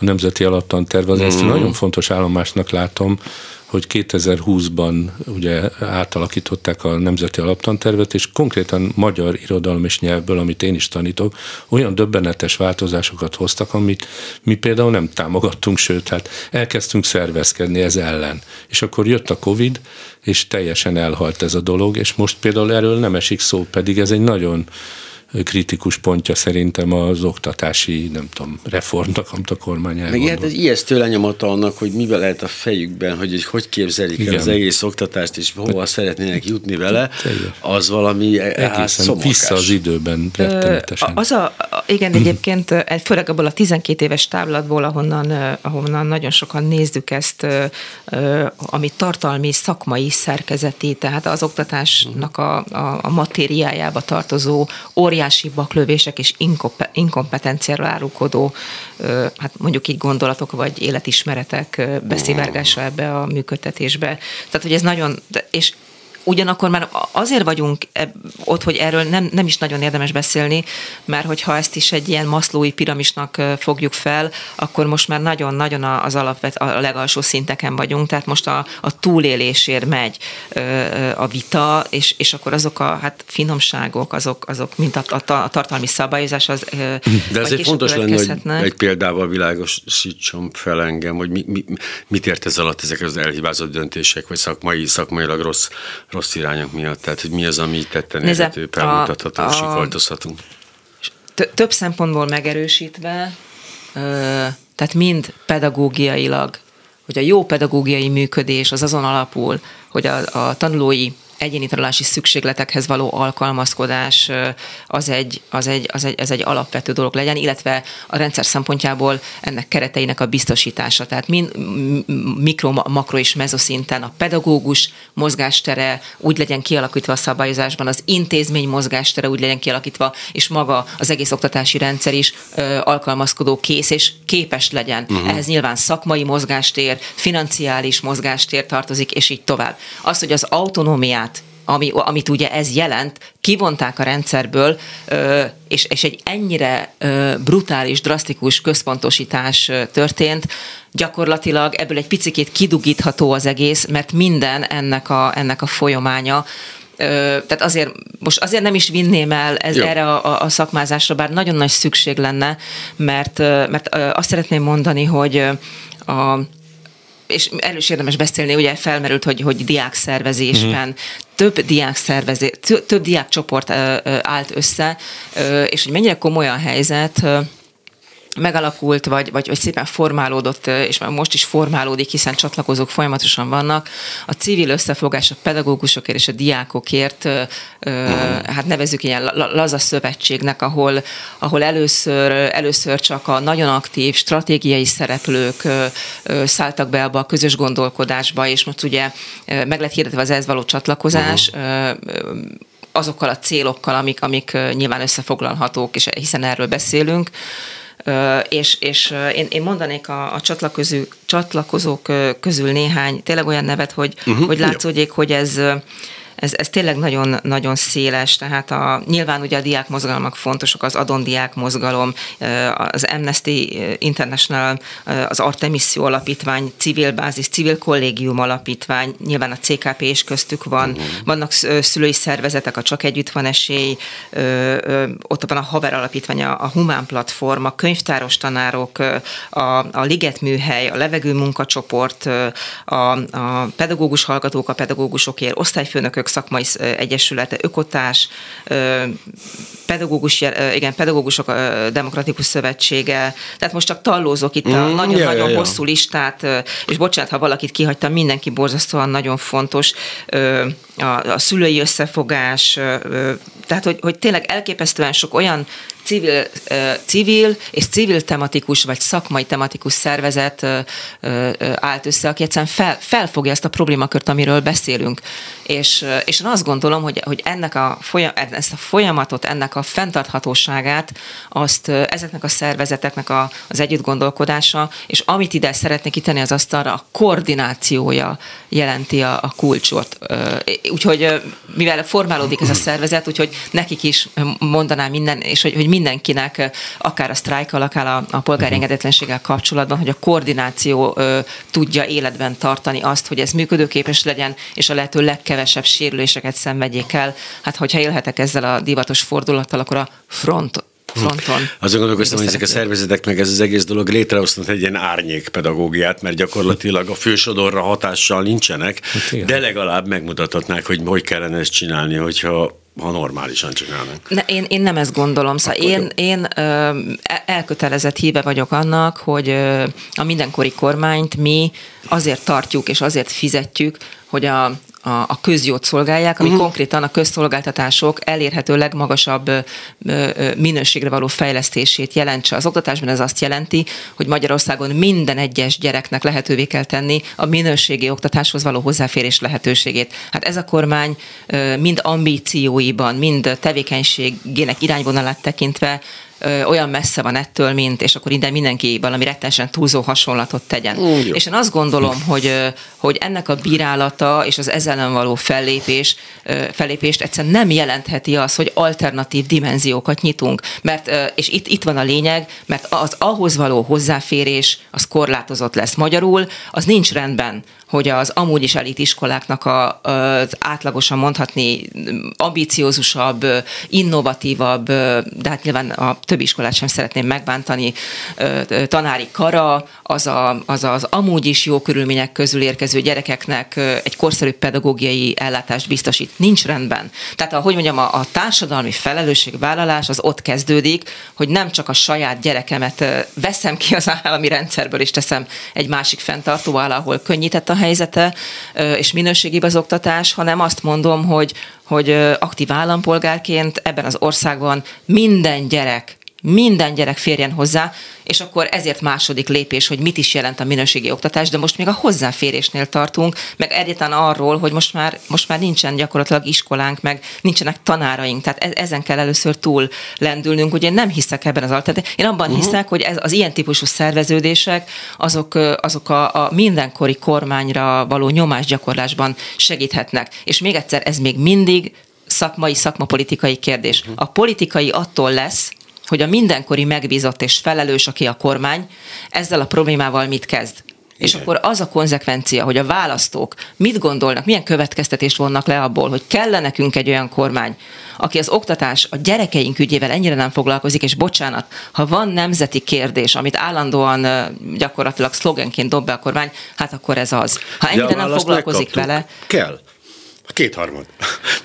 a Nemzeti Alaptanterv, az uh-huh. ezt nagyon fontos állomásnak látom, hogy 2020-ban ugye átalakították a Nemzeti Alaptantervet, és konkrétan magyar irodalom és nyelvből, amit én is tanítok, olyan döbbenetes változásokat hoztak, amit mi például nem támogattunk, sőt, hát elkezdtünk szervezkedni ez ellen. És akkor jött a Covid, és teljesen elhalt ez a dolog, és most például erről nem esik szó, pedig ez egy nagyon kritikus pontja szerintem az oktatási, nem tudom, reformnak, amit a kormány elgondol. Meg hát ez ijesztő lenyomata annak, hogy mivel lehet a fejükben, hogy hogy képzelik Igen. el az egész oktatást, és hova hát, szeretnének jutni vele, az valami hát Egészen vissza az időben rettenetesen. Az a, igen, egyébként főleg abból a 12 éves táblatból, ahonnan, ahonnan nagyon sokan nézzük ezt, amit tartalmi, szakmai, szerkezeti, tehát az oktatásnak a, a, a matériájába tartozó óriási óriási baklövések és inkompetenciára árulkodó, hát mondjuk így gondolatok vagy életismeretek beszivárgása ebbe a működtetésbe. Tehát, hogy ez nagyon, és Ugyanakkor már azért vagyunk ott, hogy erről nem, nem is nagyon érdemes beszélni, mert hogyha ezt is egy ilyen maszlói piramisnak fogjuk fel, akkor most már nagyon-nagyon az alapvet, a legalsó szinteken vagyunk, tehát most a, a túlélésért megy a vita, és, és akkor azok a hát finomságok, azok, azok mint a, a, a tartalmi szabályozás, az De ezért fontos lenne, hogy egy példával világosítson fel engem, hogy mi, mi, mit ért ez alatt ezek az elhibázott döntések, vagy szakmai, szakmailag rossz rossz irányok miatt? Tehát, hogy mi az, ami tetten érhető, felmutatható, a, sikoltozhatunk? Több szempontból megerősítve, tehát mind pedagógiailag, hogy a jó pedagógiai működés az azon alapul, hogy a, a tanulói egyéni tanulási szükségletekhez való alkalmazkodás az egy, az egy, az egy, ez egy alapvető dolog legyen, illetve a rendszer szempontjából ennek kereteinek a biztosítása. Tehát mind mikro, makro és mezoszinten a pedagógus mozgástere úgy legyen kialakítva a szabályozásban, az intézmény mozgástere úgy legyen kialakítva, és maga az egész oktatási rendszer is ö, alkalmazkodó kész és képes legyen. Uh-huh. Ehhez nyilván szakmai mozgástér, financiális mozgástér tartozik, és így tovább. Az, hogy az autonómiát ami, amit ugye ez jelent, kivonták a rendszerből, és, és egy ennyire brutális, drasztikus központosítás történt, gyakorlatilag ebből egy picikét kidugítható az egész, mert minden ennek a, ennek a folyamánya, tehát azért, most azért nem is vinném el ez, erre a, a szakmázásra, bár nagyon nagy szükség lenne, mert, mert azt szeretném mondani, hogy a, és erről is érdemes beszélni, ugye felmerült, hogy, hogy diák szervezésben uh-huh. több diák szervezés, több diák csoport állt össze, és hogy mennyire komoly a helyzet, megalakult, vagy, vagy, vagy szépen formálódott, és már most is formálódik, hiszen csatlakozók folyamatosan vannak. A civil összefogás a pedagógusokért és a diákokért, hát nevezük ilyen laza szövetségnek, ahol, ahol először, először csak a nagyon aktív stratégiai szereplők szálltak be abba a közös gondolkodásba, és most ugye meg lett hirdetve az ez való csatlakozás, uh-huh azokkal a célokkal, amik, amik nyilván összefoglalhatók, és hiszen erről beszélünk és, és én, én mondanék a, a csatlakozók, csatlakozók közül néhány tényleg olyan nevet, hogy, uh-huh, hogy látszódjék, hogy ez ez, ez tényleg nagyon, nagyon széles, tehát a, nyilván ugye a diák mozgalmak fontosak, az Adon diák mozgalom, az Amnesty International, az Artemis Alapítvány, civil bázis, civil kollégium alapítvány, nyilván a CKP is köztük van, vannak szülői szervezetek, a Csak Együtt van esély, ott van a Haver Alapítvány, a Humán Platform, a könyvtáros tanárok, a, a Liget Műhely, a Levegő Munkacsoport, a, a pedagógus hallgatók, a pedagógusokért, osztályfőnökök szakmai egyesülete, ökotás, pedagógus, igen, pedagógusok demokratikus szövetsége, tehát most csak tallózok itt a mm, nagyon-nagyon ja, ja, ja. hosszú listát, és bocsánat, ha valakit kihagytam, mindenki borzasztóan nagyon fontos, a, a szülői összefogás, tehát hogy, hogy tényleg elképesztően sok olyan civil, civil és civil tematikus vagy szakmai tematikus szervezet állt össze, aki egyszerűen fel, felfogja ezt a problémakört, amiről beszélünk. És, és én azt gondolom, hogy, hogy ennek a folyam, ezt a folyamatot, ennek a fenntarthatóságát, azt ezeknek a szervezeteknek a, az együtt gondolkodása, és amit ide szeretnék kitenni az asztalra, a koordinációja jelenti a, a kulcsot. Úgyhogy mivel formálódik ez a szervezet, úgyhogy nekik is mondanám minden, és hogy, hogy mindenkinek, akár a sztrájkkal, akár a, a polgári mhm. engedetlenséggel kapcsolatban, hogy a koordináció ö, tudja életben tartani azt, hogy ez működőképes legyen, és a lehető legkevesebb sérüléseket szenvedjék el. Hát, hogyha élhetek ezzel a divatos fordulattal, akkor a front fronton. Azon gondolkoztam, hogy ezek a szervezetek, meg ez az egész dolog létrehoznak egy ilyen árnyék pedagógiát, mert gyakorlatilag a fősodorra hatással nincsenek, hát de legalább megmutathatnák, hogy hogy kellene ezt csinálni, hogyha ha normálisan csinálnak. Ne, én, én nem ezt gondolom. Szóval én, én ö, elkötelezett híve vagyok annak, hogy ö, a mindenkori kormányt mi azért tartjuk és azért fizetjük, hogy a, a, a közjót szolgálják, ami uh-huh. konkrétan a közszolgáltatások elérhető legmagasabb minőségre való fejlesztését jelentse. Az oktatásban ez azt jelenti, hogy Magyarországon minden egyes gyereknek lehetővé kell tenni a minőségi oktatáshoz való hozzáférés lehetőségét. Hát ez a kormány mind ambícióiban, mind tevékenységének irányvonalát tekintve ö, olyan messze van ettől, mint, és akkor innen mindenki valami rettenesen túlzó hasonlatot tegyen. Mm, és én azt gondolom, hogy, hogy ennek a bírálata és az ezzel való fellépés, fellépést egyszerűen nem jelentheti az, hogy alternatív dimenziókat nyitunk. Mert, és itt, itt van a lényeg, mert az ahhoz való hozzáférés az korlátozott lesz magyarul, az nincs rendben hogy az amúgy is elit iskoláknak a, az átlagosan mondhatni ambiciózusabb, innovatívabb, de hát nyilván a többi iskolát sem szeretném megbántani, tanári kara, az, a, az az amúgy is jó körülmények közül érkező gyerekeknek egy korszerű pedagógiai ellátást biztosít. Nincs rendben. Tehát, ahogy mondjam, a, a társadalmi felelősségvállalás az ott kezdődik, hogy nem csak a saját gyerekemet veszem ki az állami rendszerből, és teszem egy másik fenntartó alá, ahol könnyített a helyzete és minőségi az oktatás, hanem azt mondom, hogy, hogy aktív állampolgárként ebben az országban minden gyerek minden gyerek férjen hozzá, és akkor ezért második lépés, hogy mit is jelent a minőségi oktatás, de most még a hozzáférésnél tartunk, meg egyáltalán arról, hogy most már, most már nincsen gyakorlatilag iskolánk, meg nincsenek tanáraink, tehát e- ezen kell először túl lendülnünk, ugye én nem hiszek ebben az alternatívában. Én abban uh-huh. hiszek, hogy ez, az ilyen típusú szerveződések, azok, azok a, a mindenkori kormányra való nyomásgyakorlásban segíthetnek. És még egyszer, ez még mindig szakmai, szakmapolitikai kérdés. Uh-huh. A politikai attól lesz, hogy a mindenkori megbízott és felelős, aki a kormány, ezzel a problémával mit kezd. Igen. És akkor az a konzekvencia, hogy a választók mit gondolnak, milyen következtetést vonnak le abból, hogy kell nekünk egy olyan kormány, aki az oktatás a gyerekeink ügyével ennyire nem foglalkozik, és bocsánat, ha van nemzeti kérdés, amit állandóan gyakorlatilag szlogenként dob be a kormány, hát akkor ez az. Ha ennyire nem foglalkozik vele. Kell. Kétharmad.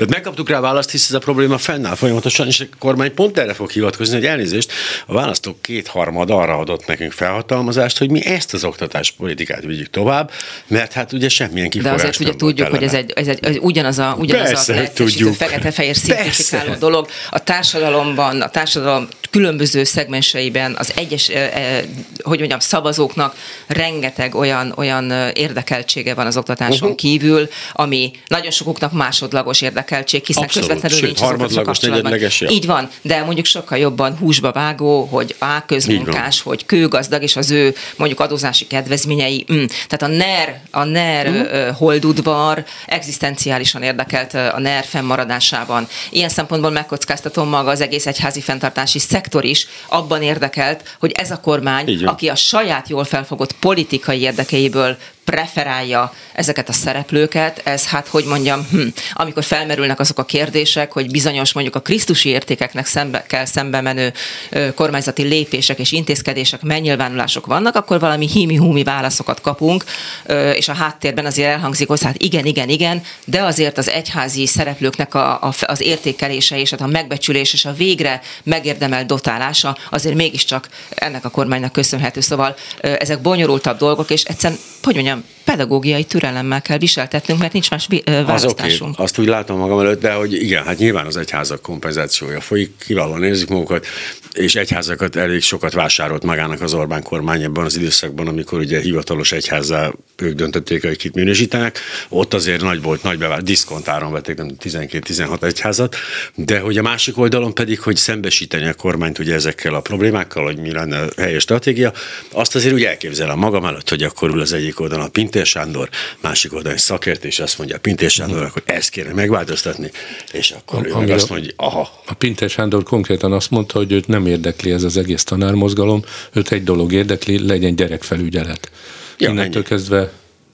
Tehát megkaptuk rá a választ, hisz ez a probléma fennáll folyamatosan, és a kormány pont erre fog hivatkozni, hogy elnézést, a választók kétharmad arra adott nekünk felhatalmazást, hogy mi ezt az oktatáspolitikát vigyük tovább, mert hát ugye semmilyen kiforrás De azért ugye tudjuk, ellene. hogy ez egy, ez egy ez ugyanaz a, ugyanaz Persze, a tudjuk. fekete-fehér szimplifikáló dolog. A társadalomban, a társadalom különböző szegmenseiben az egyes, eh, hogy mondjam, szavazóknak rengeteg olyan, olyan érdekeltsége van az oktatáson uh-huh. kívül, ami nagyon sokuknak másodlagos érdekeltség, hiszen Abszolút. közvetlenül Sőt, nincs a harmadlagos, negyedleges. Így van, de mondjuk sokkal jobban húsba vágó, hogy á, közmunkás, hogy kőgazdag, és az ő mondjuk adózási kedvezményei. Mm. Tehát a NER, a NER mm. holdudvar egzisztenciálisan érdekelt a NER fennmaradásában. Ilyen szempontból megkockáztatom maga az egész egyházi fenntartási szektor is abban érdekelt, hogy ez a kormány, aki a saját jól felfogott politikai érdekeiből preferálja ezeket a szereplőket, ez hát, hogy mondjam, hm, amikor felmerülnek azok a kérdések, hogy bizonyos mondjuk a krisztusi értékeknek szembe, kell szembe menő ö, kormányzati lépések és intézkedések, megnyilvánulások vannak, akkor valami hími-húmi válaszokat kapunk, ö, és a háttérben azért elhangzik, hogy hát igen, igen, igen, de azért az egyházi szereplőknek a, a, az értékelése és hát a megbecsülés és a végre megérdemelt dotálása azért mégiscsak ennek a kormánynak köszönhető. Szóval ö, ezek bonyolultabb dolgok, és egyszerűen, hogy mondjam, pedagógiai türelemmel kell viseltetnünk, mert nincs más ö, Az választásunk. azt úgy látom magam előtt, de hogy igen, hát nyilván az egyházak kompenzációja folyik, kiválóan érzik magukat, és egyházakat elég sokat vásárolt magának az Orbán kormány ebben az időszakban, amikor ugye hivatalos egyházzá ők döntötték, hogy kit minősítenek. Ott azért nagy volt, nagy bevált, diszkontáron vették nem 12-16 egyházat, de hogy a másik oldalon pedig, hogy szembesíteni a kormányt ugye ezekkel a problémákkal, hogy mi lenne a helyes stratégia, azt azért úgy elképzelem magam előtt, hogy akkor ül az egyik oldalon a Pintér Sándor, másik oldalon egy szakértés, azt mondja a Pintér Sándor, hogy ezt kéne megváltoztatni, és akkor ő meg azt mondja, aha, A Pinter Sándor konkrétan azt mondta, hogy őt nem érdekli ez az egész tanármozgalom, őt egy dolog érdekli, legyen gyerekfelügyelet. Ja, Innentől ennyi. kezdve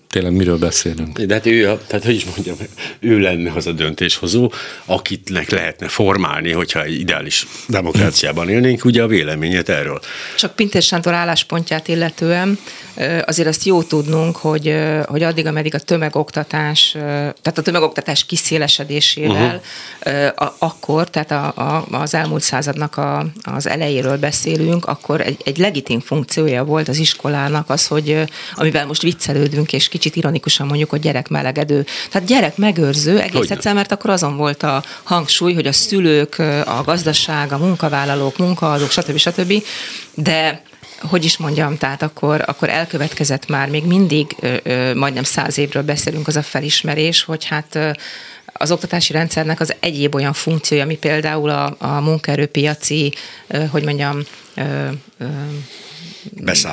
tényleg miről beszélünk? De hát ő, tehát hogy is mondjam, ő lenne az a döntéshozó, akitnek lehetne formálni, hogyha egy ideális demokráciában élnénk, ugye a véleményét erről. Csak Pintér Sándor álláspontját illetően azért azt jó tudnunk, hogy, hogy addig, ameddig a tömegoktatás, tehát a tömegoktatás kiszélesedésével, uh-huh. akkor, tehát a, a, az elmúlt századnak a, az elejéről beszélünk, akkor egy, egy legitim funkciója volt az iskolának az, hogy amivel most viccelődünk, és kicsit ironikusan mondjuk, hogy gyerekmelegedő. Tehát gyerek megőrző, egész Hogyne. egyszer, mert akkor azon volt a hangsúly, hogy a szülők, a gazdaság, a munkavállalók, munkaadók, stb. stb. De hogy is mondjam, tehát akkor, akkor elkövetkezett már még mindig, ö, ö, majdnem száz évről beszélünk, az a felismerés, hogy hát ö, az oktatási rendszernek az egyéb olyan funkciója, ami például a, a munkaerőpiaci, hogy mondjam.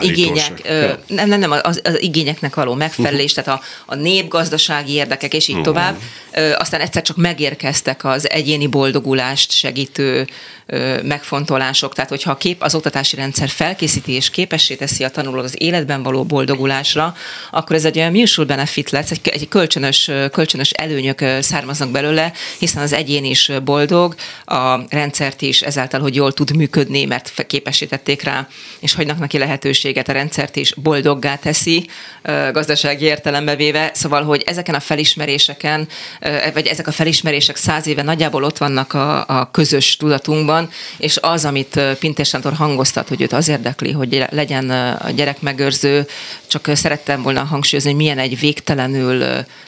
Igények, ö, nem, nem, nem, az, az igényeknek való megfelelés, tehát a, a népgazdasági érdekek, és így tovább. Ö, aztán egyszer csak megérkeztek az egyéni boldogulást segítő ö, megfontolások, tehát hogyha a kép, az oktatási rendszer felkészíti és képessé teszi a tanulót az életben való boldogulásra, akkor ez egy olyan mutual benefit lesz, egy, egy kölcsönös, kölcsönös előnyök származnak belőle, hiszen az egyén is boldog, a rendszert is ezáltal, hogy jól tud működni, mert képesítették rá, és hagynak neki lehetőséget, a rendszert is boldoggá teszi, gazdasági értelembe véve. Szóval, hogy ezeken a felismeréseken, vagy ezek a felismerések száz éve nagyjából ott vannak a, a közös tudatunkban, és az, amit Pintér Sándor hangoztat, hogy őt az érdekli, hogy legyen a gyerek megőrző, csak szerettem volna hangsúlyozni, hogy milyen egy végtelenül,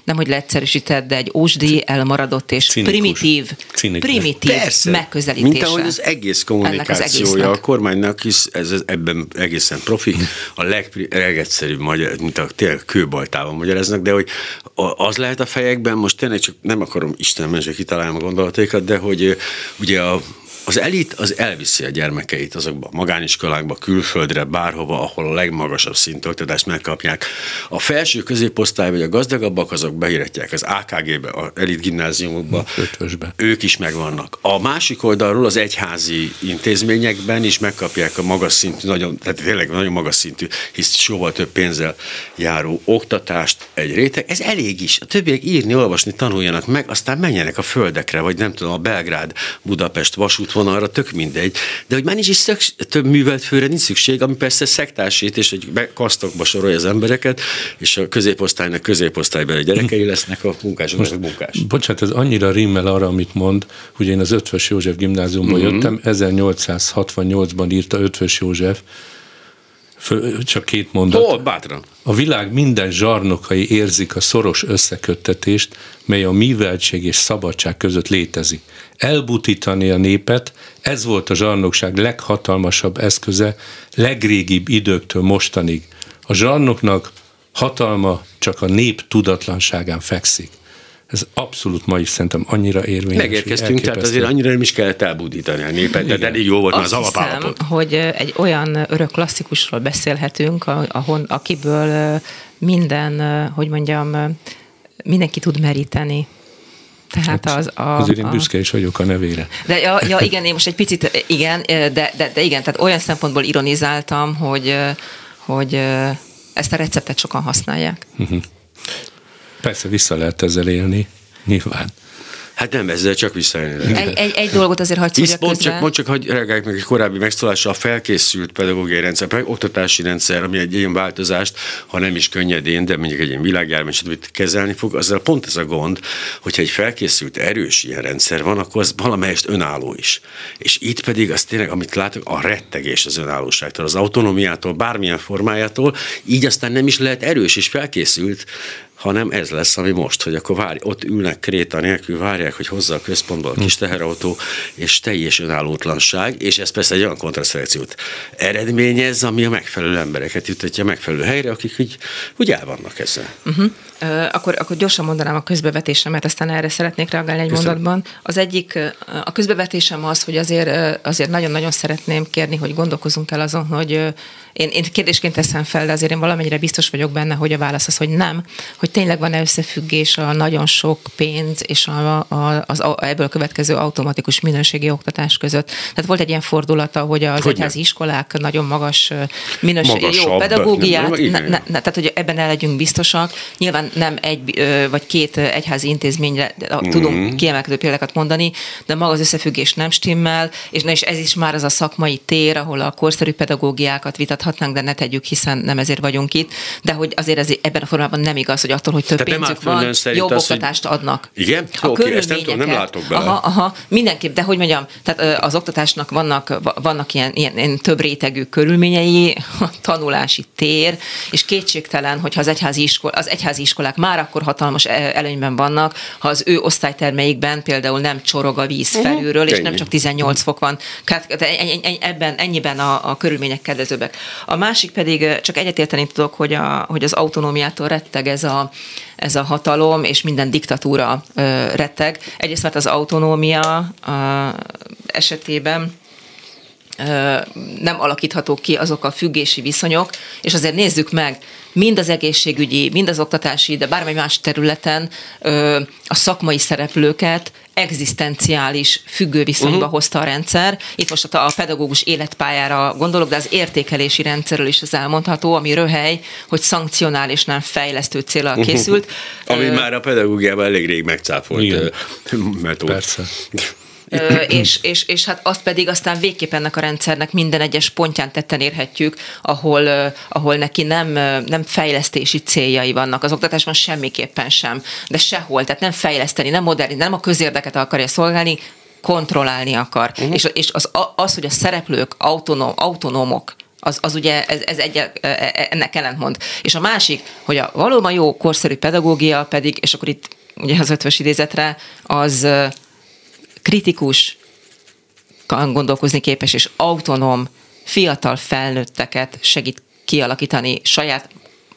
nem hogy leegyszerűsített, de egy ósdi, elmaradott és Cinikus. primitív, Cinikus. primitív megközelítése. Mint ahogy az egész kommunikációja egésznek. a kormánynak is, ez, ez ebben egészen profi, a legpri- legegyszerűbb magyar, mint a tényleg kőbaltában magyaráznak, de hogy az lehet a fejekben, most tényleg csak nem akarom Isten mese kitalálni a gondolatékat, de hogy ugye a az elit az elviszi a gyermekeit azokba a magániskolákba, külföldre, bárhova, ahol a legmagasabb szintű oktatást megkapják. A felső középosztály vagy a gazdagabbak azok beíratják az AKG-be, az elit gimnáziumokba, Ötvösbe. ők is megvannak. A másik oldalról az egyházi intézményekben is megkapják a magas szintű, nagyon, tehát tényleg nagyon magas szintű, hisz sokkal több pénzzel járó oktatást egy réteg. Ez elég is. A többiek írni, olvasni tanuljanak meg, aztán menjenek a földekre, vagy nem tudom, a Belgrád, Budapest vasútvonalra, tök mindegy. De hogy már nincs is szükség, több művelt főre nincs szükség, ami persze szektásít, és hogy kasztokba sorolja az embereket, és a középosztálynak középosztálybeli gyerekei lesznek, a munkásoknak a munkás. Bocsánat, ez annyira rimmel arra, amit mond, hogy én az Ötvös József gimnáziumból Mhm. mm-hmm. jöttem, 1868-ban írta Ötvös József, Föl, csak két mondat. Hol? Bátran. A világ minden zsarnokai érzik a szoros összeköttetést, mely a műveltség és szabadság között létezik. Elbutítani a népet, ez volt a zsarnokság leghatalmasabb eszköze legrégibb időktől mostanig. A zsarnoknak hatalma csak a nép tudatlanságán fekszik. Ez abszolút ma is szerintem annyira érvényes. Megérkeztünk, tehát azért annyira nem is kellett elbudítani a népet, de elég jó volt Azt már az alapállapot. hiszem, hogy egy olyan örök klasszikusról beszélhetünk, ahon, akiből minden, hogy mondjam, mindenki tud meríteni. Tehát Hát, az a... Azért én a- büszke is vagyok a nevére. De ja, ja, igen, én most egy picit, igen, de, de, de igen, tehát olyan szempontból ironizáltam, hogy, hogy ezt a receptet sokan használják. Persze vissza lehet ezzel élni, nyilván. Hát nem ezzel csak visszajönni. Egy, egy, egy dolgot azért hagyj szóljak mond csak, mond csak, hogy reagáljuk meg egy korábbi megszólásra, a felkészült pedagógiai rendszer, meg oktatási rendszer, ami egy ilyen változást, ha nem is könnyedén, de mondjuk egy ilyen világjárvány, stb. kezelni fog, azzal pont ez a gond, hogyha egy felkészült, erős ilyen rendszer van, akkor az valamelyest önálló is. És itt pedig az tényleg, amit látok, a rettegés az önállóságtól, az autonomiától, bármilyen formájától, így aztán nem is lehet erős és felkészült, hanem ez lesz, ami most, hogy akkor várj, ott ülnek kréta nélkül, várják, hogy hozza a központból a kis teherautó, és teljes önállótlanság, és ez persze egy olyan kontraszelekciót eredményez, ami a megfelelő embereket jutatja a megfelelő helyre, akik úgy, úgy el vannak ezzel. Uh-huh. Akkor, akkor gyorsan mondanám a közbevetésemet, aztán erre szeretnék reagálni egy Köszönöm. mondatban. Az egyik, a közbevetésem az, hogy azért, azért nagyon-nagyon szeretném kérni, hogy gondolkozunk el azon, hogy én, én kérdésként teszem fel, de azért én valamennyire biztos vagyok benne, hogy a válasz az, hogy nem, hogy tényleg van-e összefüggés a nagyon sok pénz és a, a, az, a, ebből következő automatikus minőségi oktatás között. Tehát volt egy ilyen fordulata, hogy az Hogyne. egyházi iskolák nagyon magas minőség, jó pedagógiát, Nem, ne, ne, tehát hogy ebben el legyünk biztosak. Nyilván nem egy vagy két egyházi intézményre mm. tudunk kiemelkedő példákat mondani, de maga az összefüggés nem stimmel, és, na, és ez is már az a szakmai tér, ahol a korszerű pedagógiákat vitathatnánk, de ne tegyük, hiszen nem ezért vagyunk itt. De hogy azért ez ebben a formában nem igaz, hogy attól, hogy több nem pénzük van, jobb az, hogy- oktatást adnak. Igen? A Oké, ezt nem tudom, nem látok bele. Aha, aha, mindenképp, de hogy mondjam, tehát az oktatásnak vannak, va- vannak ilyen, ilyen, ilyen több rétegű körülményei, a tanulási tér, és kétségtelen, hogyha az egyházi, iskol, az egyházi iskolák már akkor hatalmas e- előnyben vannak, ha az ő osztálytermeikben például nem csorog a víz felülről, és nem ennyi. csak 18 fok van. Tehát ennyi- ennyi- ebben, ennyiben a, a körülmények kedvezőbbek. A másik pedig csak egyetérteni tudok, hogy, a, hogy az autonómiától retteg ez a, ez a hatalom, és minden diktatúra ö, retteg. Egyrészt mert az autonómia ö, esetében nem alakíthatók ki azok a függési viszonyok, és azért nézzük meg, mind az egészségügyi, mind az oktatási, de bármely más területen a szakmai szereplőket egzisztenciális függő viszonyba uh-huh. hozta a rendszer. Itt most a, pedagógus életpályára gondolok, de az értékelési rendszerről is ez elmondható, ami röhely, hogy szankcionál és nem fejlesztő célral készült. Ami Ö, már a pedagógiában elég rég megcáfolt metód. Persze. Ö, és, és, és hát azt pedig aztán végképp ennek a rendszernek minden egyes pontján tetten érhetjük, ahol, ö, ahol neki nem, ö, nem fejlesztési céljai vannak. Az oktatásban semmiképpen sem, de sehol. Tehát nem fejleszteni, nem moderni, nem a közérdeket akarja szolgálni, kontrollálni akar. Uh-huh. És, és az, az, hogy a szereplők autonóm, autonómok, az, az ugye ez, ez egy, ennek ellentmond. És a másik, hogy a valóban jó, korszerű pedagógia pedig, és akkor itt ugye az ötvös idézetre, az kritikus, gondolkozni képes és autonóm fiatal felnőtteket segít kialakítani saját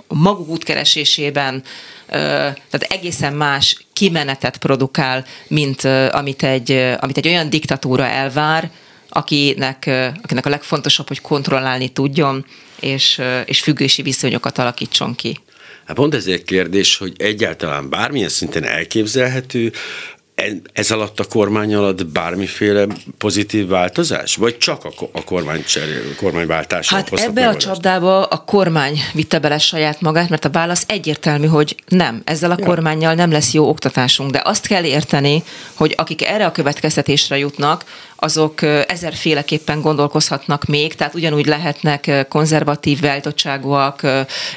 maguk útkeresésében, tehát egészen más kimenetet produkál, mint amit egy, amit egy olyan diktatúra elvár, akinek, akinek a legfontosabb, hogy kontrollálni tudjon, és, és függési viszonyokat alakítson ki. Hát pont ez egy kérdés, hogy egyáltalán bármilyen szinten elképzelhető, ez alatt a kormány alatt bármiféle pozitív változás? Vagy csak a, a kormány cserél, kormányváltás Hát ebbe a csapdába a kormány vitte bele saját magát, mert a válasz egyértelmű, hogy nem, ezzel a ja. kormányjal nem lesz jó oktatásunk. De azt kell érteni, hogy akik erre a következtetésre jutnak, azok ezerféleképpen gondolkozhatnak még, tehát ugyanúgy lehetnek konzervatív beállítottságúak,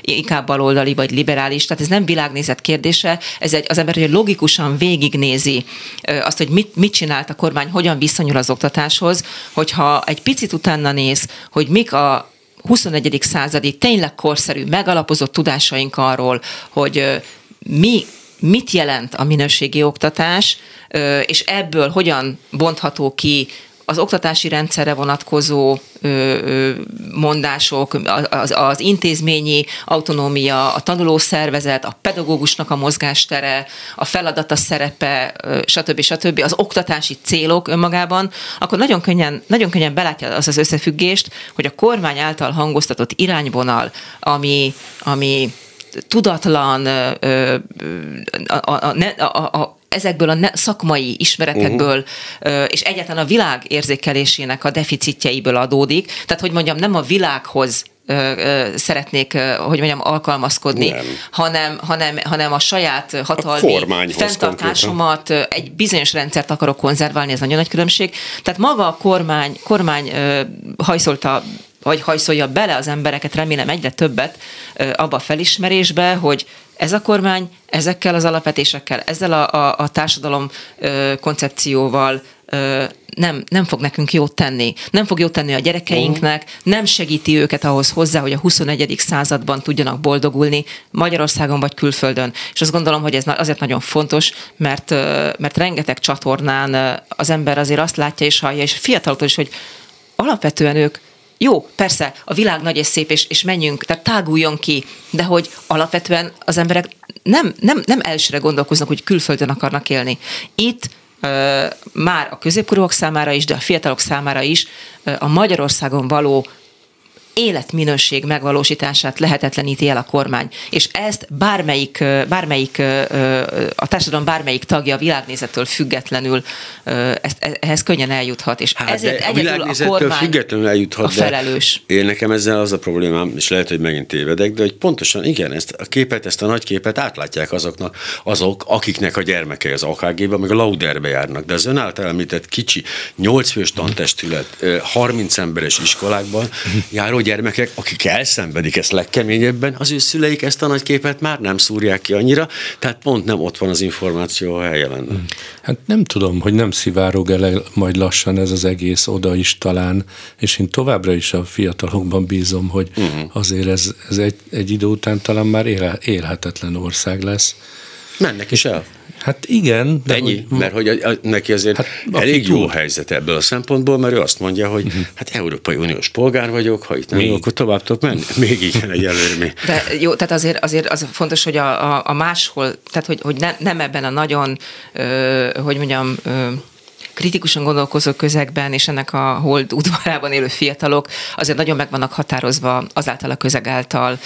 inkább baloldali vagy liberális, tehát ez nem világnézet kérdése, ez egy, az ember, hogy logikusan végignézi azt, hogy mit, mit csinált a kormány, hogyan viszonyul az oktatáshoz, hogyha egy picit utána néz, hogy mik a 21. századi tényleg korszerű, megalapozott tudásaink arról, hogy mi mit jelent a minőségi oktatás, és ebből hogyan bontható ki az oktatási rendszerre vonatkozó mondások, az, az intézményi autonómia, a tanulószervezet, a pedagógusnak a mozgástere, a feladata szerepe, stb. stb. az oktatási célok önmagában, akkor nagyon könnyen, nagyon könnyen belátja az az összefüggést, hogy a kormány által hangoztatott irányvonal, ami, ami tudatlan, a, a, a, a, ezekből a szakmai ismeretekből, uh-huh. és egyáltalán a világ érzékelésének a deficitjeiből adódik. Tehát, hogy mondjam, nem a világhoz szeretnék, hogy mondjam, alkalmazkodni, nem. hanem, hanem, hanem a saját hatalmi a fenntartásomat, konkrétan. egy bizonyos rendszert akarok konzerválni, ez nagyon nagy különbség. Tehát maga a kormány, kormány hajszolta vagy hajszolja bele az embereket, remélem egyre többet abba a felismerésbe, hogy ez a kormány ezekkel az alapvetésekkel, ezzel a, a, a társadalom ö, koncepcióval ö, nem, nem fog nekünk jót tenni. Nem fog jót tenni a gyerekeinknek, nem segíti őket ahhoz hozzá, hogy a 21. században tudjanak boldogulni Magyarországon vagy külföldön. És azt gondolom, hogy ez azért nagyon fontos, mert, mert rengeteg csatornán az ember azért azt látja és hallja, és fiataloktól is, hogy alapvetően ők jó, persze, a világ nagy és szép, és, és menjünk, tehát táguljon ki, de hogy alapvetően az emberek nem, nem, nem elsőre gondolkoznak, hogy külföldön akarnak élni. Itt már a középkorúak számára is, de a fiatalok számára is a Magyarországon való életminőség megvalósítását lehetetleníti el a kormány. És ezt bármelyik, bármelyik a társadalom bármelyik tagja a világnézettől függetlenül ezt, e, ehhez könnyen eljuthat. És hát ezért a világnézettől a kormány függetlenül eljuthat, a felelős. De én nekem ezzel az a problémám, és lehet, hogy megint tévedek, de hogy pontosan igen, ezt a képet, ezt a nagy képet átlátják azoknak, azok, akiknek a gyermekei az AKG-be, meg a Lauderbe járnak. De az ön által említett kicsi, 8 fős tantestület, 30 emberes iskolákban járó gyermekek, akik elszenvedik ezt legkeményebben, az ő szüleik ezt a nagy képet már nem szúrják ki annyira, tehát pont nem ott van az információ, a helye lenne. Hát nem tudom, hogy nem szivárog el majd lassan ez az egész oda is talán, és én továbbra is a fiatalokban bízom, hogy uh-huh. azért ez, ez egy, egy idő után talán már él, élhetetlen ország lesz. Mennek is el. Hát igen. De Ennyi, hogy, mert hogy a, a, neki azért hát, elég jó túl. helyzet ebből a szempontból, mert ő azt mondja, hogy uh-huh. hát Európai Uniós polgár vagyok, ha itt nem jó, akkor tovább tudok menni. Még igen, egy előrmény. De jó, tehát azért, azért az fontos, hogy a, a, a máshol, tehát hogy, hogy ne, nem ebben a nagyon, ö, hogy mondjam, ö, kritikusan gondolkozó közegben és ennek a hold udvarában élő fiatalok azért nagyon meg vannak határozva azáltal a közeg által.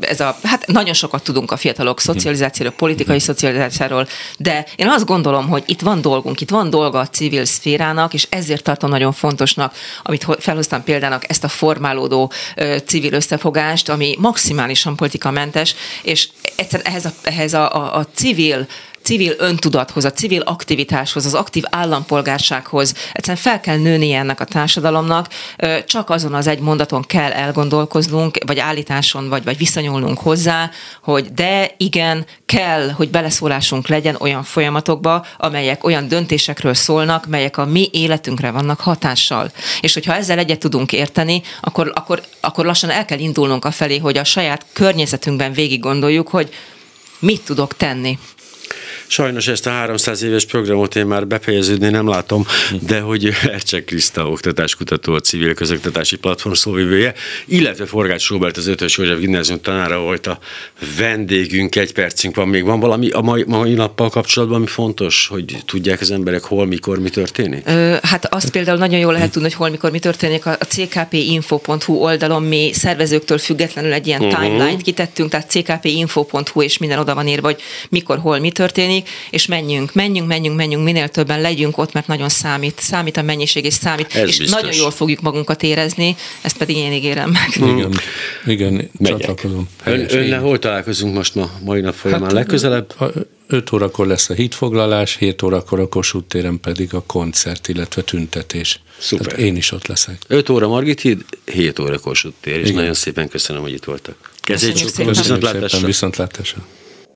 Ez a, hát nagyon sokat tudunk a fiatalok szocializációról, politikai szocializációról, de én azt gondolom, hogy itt van dolgunk, itt van dolga a civil szférának, és ezért tartom nagyon fontosnak, amit felhoztam példának, ezt a formálódó civil összefogást, ami maximálisan politikamentes, és egyszerűen ehhez a, ehhez a, a, a civil civil öntudathoz, a civil aktivitáshoz, az aktív állampolgársághoz egyszerűen fel kell nőni ennek a társadalomnak, csak azon az egy mondaton kell elgondolkoznunk, vagy állításon, vagy, vagy viszonyulnunk hozzá, hogy de igen, kell, hogy beleszólásunk legyen olyan folyamatokba, amelyek olyan döntésekről szólnak, melyek a mi életünkre vannak hatással. És hogyha ezzel egyet tudunk érteni, akkor, akkor, akkor lassan el kell indulnunk a felé, hogy a saját környezetünkben végig gondoljuk, hogy mit tudok tenni. Sajnos ezt a 300 éves programot én már befejeződni nem látom, de hogy Ercsek Kriszta oktatáskutató, a civil közoktatási platform szóvivője, illetve Forgács Robert az Ötös József Gimnázium tanára volt a vendégünk, egy percünk van még. Van valami a mai, mai nappal kapcsolatban, ami fontos, hogy tudják az emberek hol, mikor, mi történik? Ö, hát azt például nagyon jól lehet tudni, hogy hol, mikor, mi történik. A ckpinfo.hu oldalon mi szervezőktől függetlenül egy ilyen uh-huh. timeline-t kitettünk, tehát ckpinfo.hu és minden oda van írva, hogy mikor, hol, mi történik és menjünk, menjünk, menjünk, menjünk, minél többen legyünk ott, mert nagyon számít, számít a mennyiség, és számít, Ez és biztos. nagyon jól fogjuk magunkat érezni, ezt pedig én ígérem meg. Igen, igen csatlakozom. Ön, önnel hol találkozunk most ma, mai nap folyamán hát, legközelebb? 5 órakor lesz a hitfoglalás, 7 órakor a Kossuth téren pedig a koncert, illetve tüntetés. Szuper. Tehát én is ott leszek. 5 óra Margit híd, 7 óra Kossuth tér, és Igen. nagyon szépen köszönöm, hogy itt voltak. Köszönjük szépen. Viszontlátásra. Viszontlátásra.